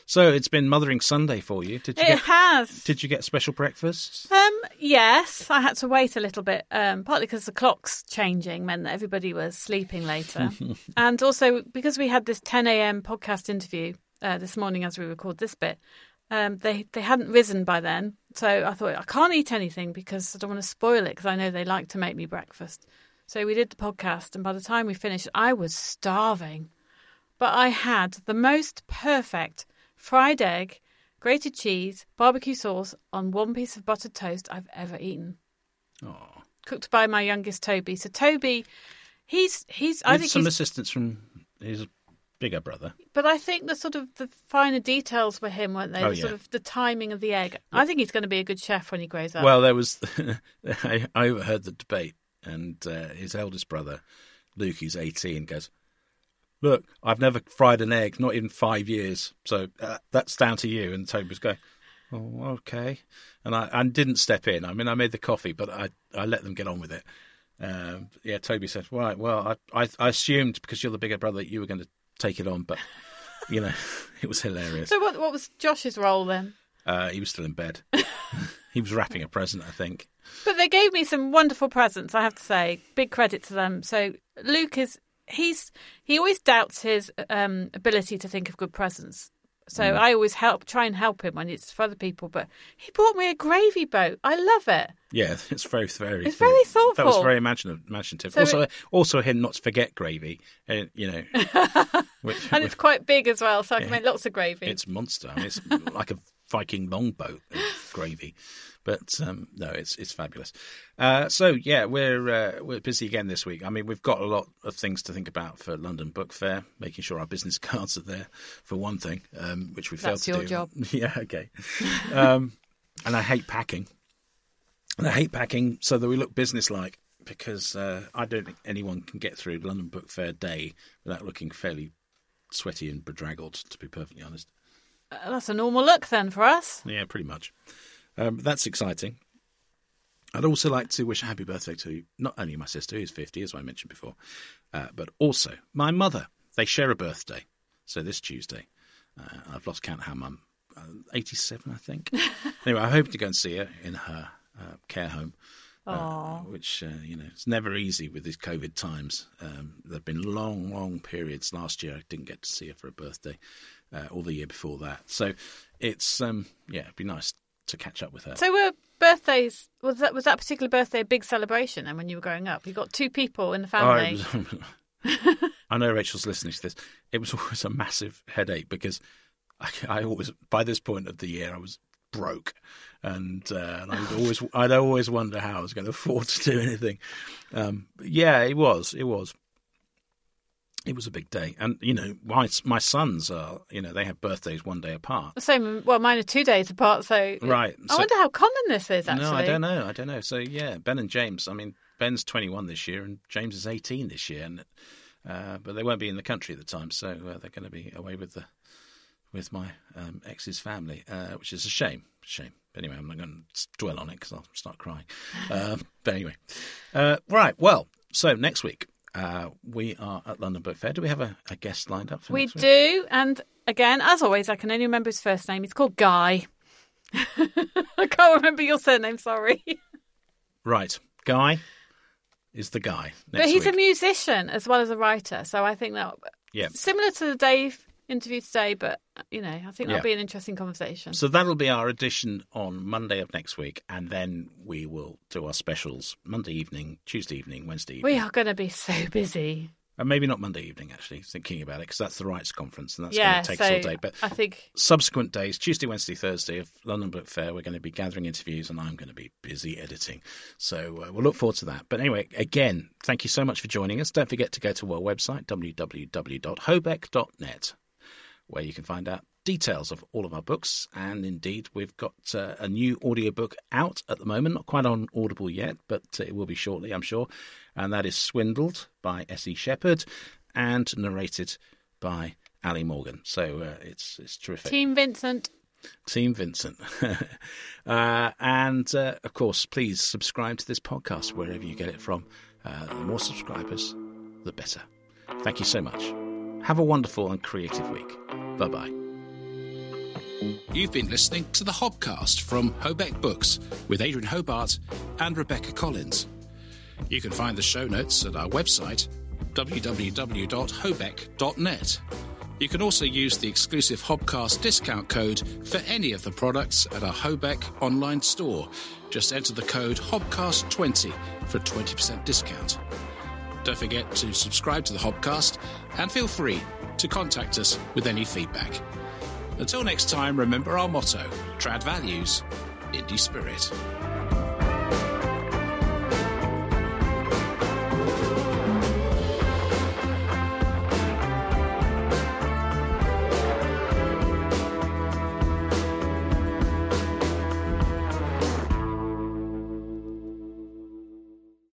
So it's been Mothering Sunday for you. Did you It get, has. did you get special breakfast? Um, yes, I had to wait a little bit, um, partly because the clocks changing meant that everybody was sleeping later, and also because we had this 10 a.m. podcast interview uh, this morning as we record this bit. Um, they they hadn't risen by then, so I thought I can't eat anything because I don't want to spoil it because I know they like to make me breakfast. So we did the podcast, and by the time we finished, I was starving, but I had the most perfect fried egg, grated cheese, barbecue sauce on one piece of buttered toast I've ever eaten. Oh, Cooked by my youngest Toby. So Toby, he's he's I with think some he's, assistance from his bigger brother. but I think the sort of the finer details were him, weren't they? Oh, the sort of the timing of the egg. I think he's going to be a good chef when he grows up. Well, there was. I, I overheard the debate, and uh, his eldest brother, Luke, who's 18, goes, Look, I've never fried an egg, not in five years. So uh, that's down to you. And Toby was going, Oh, okay. And I, I didn't step in. I mean, I made the coffee, but I, I let them get on with it. Um, yeah, Toby said, Right, well, I, I, I assumed because you're the bigger brother that you were going to take it on, but, you know, it was hilarious. so what what was Josh's role then? Uh, he was still in bed. he was wrapping a present, I think. But they gave me some wonderful presents, I have to say. Big credit to them. So Luke is he's he always doubts his um, ability to think of good presents. So Mm. I always help try and help him when it's for other people. But he bought me a gravy boat. I love it. Yeah, it's very, very. It's very thoughtful. That was very imaginative. imaginative. So also, also him not to forget gravy. Uh, you know, which, And it's quite big as well, so I can make lots of gravy. it's monster. I mean, it's like a Viking longboat gravy. But um, no, it's it's fabulous. Uh, so yeah, we're uh, we're busy again this week. I mean, we've got a lot of things to think about for London Book Fair, making sure our business cards are there for one thing, um, which we failed That's to your do. job. yeah, okay. Um, and I hate packing. And I hate packing so that we look businesslike because uh, I don't think anyone can get through London Book Fair day without looking fairly sweaty and bedraggled, to be perfectly honest. Uh, That's a normal look then for us. Yeah, pretty much. Um, that's exciting. I'd also like to wish a happy birthday to not only my sister, who's 50, as I mentioned before, uh, but also my mother. They share a birthday. So this Tuesday, uh, I've lost count how mum, uh, 87, I think. anyway, I hope to go and see her in her uh, care home Aw. which uh, you know it's never easy with these COVID times. Um, there've been long, long periods. Last year, I didn't get to see her for a birthday, uh, or the year before that. So it's um, yeah, it'd be nice to catch up with her. So were birthdays was that was that particular birthday a big celebration? And when you were growing up, you got two people in the family. was- I know Rachel's listening to this. It was always a massive headache because I, I always, by this point of the year, I was broke, and, uh, and I'd always, I'd always wonder how I was going to afford to do anything. Um, yeah, it was, it was, it was a big day, and you know, my my sons are, you know, they have birthdays one day apart. The same. Well, mine are two days apart. So Right. I so- wonder how common this is. Actually, No, I don't know. I don't know. So yeah, Ben and James. I mean, Ben's 21 this year, and James is 18 this year, and uh, but they won't be in the country at the time, so uh, they're going to be away with the with my um, ex's family, uh, which is a shame. Shame. But anyway, I'm not going to dwell on it because I'll start crying. Um, but anyway, uh, right. Well, so next week. Uh, we are at London Book Fair. Do we have a, a guest lined up for We do, and again, as always, I can only remember his first name. He's called Guy. I can't remember your surname. Sorry, Right. Guy is the guy. but he's week. a musician as well as a writer. So I think that Yeah. similar to the Dave interview today, but you know, I think that'll Yeah. be an interesting conversation. So that'll be our edition on Monday of next week, and then we will do our specials Monday evening, Tuesday evening, Wednesday evening, we are going to be so busy. and maybe not Monday evening. Actually, thinking about it because that's the rights conference, and that's yeah, going to take so us all day. But I think subsequent days, Tuesday, Wednesday, Thursday of London Book Fair, we're going to be gathering interviews, and I'm going to be busy editing. So uh, we'll look forward to that. But anyway, again, thank you so much for joining us. Don't forget to go to our website www.hobeck.net where you can find out details of all of our books. And indeed, we've got uh, a new audiobook out at the moment, not quite on Audible yet, but it will be shortly, I'm sure. And that is Swindled by S.E. Shepherd and narrated by Ali Morgan. So uh, it's it's terrific. Team Vincent. Team Vincent. uh, and uh, of course, please subscribe to this podcast wherever you get it from. Uh, the more subscribers, the better. Thank you so much. Have a wonderful and creative week. Bye bye. You've been listening to the Hobcast from Hobeck Books with Adrian Hobart and Rebecca Collins. You can find the show notes at our website, www.hobeck.net. You can also use the exclusive Hobcast discount code for any of the products at our Hobeck online store. Just enter the code HOBCAST20 for a 20% discount. Don't forget to subscribe to the Hobcast and feel free to contact us with any feedback. Until next time, remember our motto Trad Values, Indie Spirit.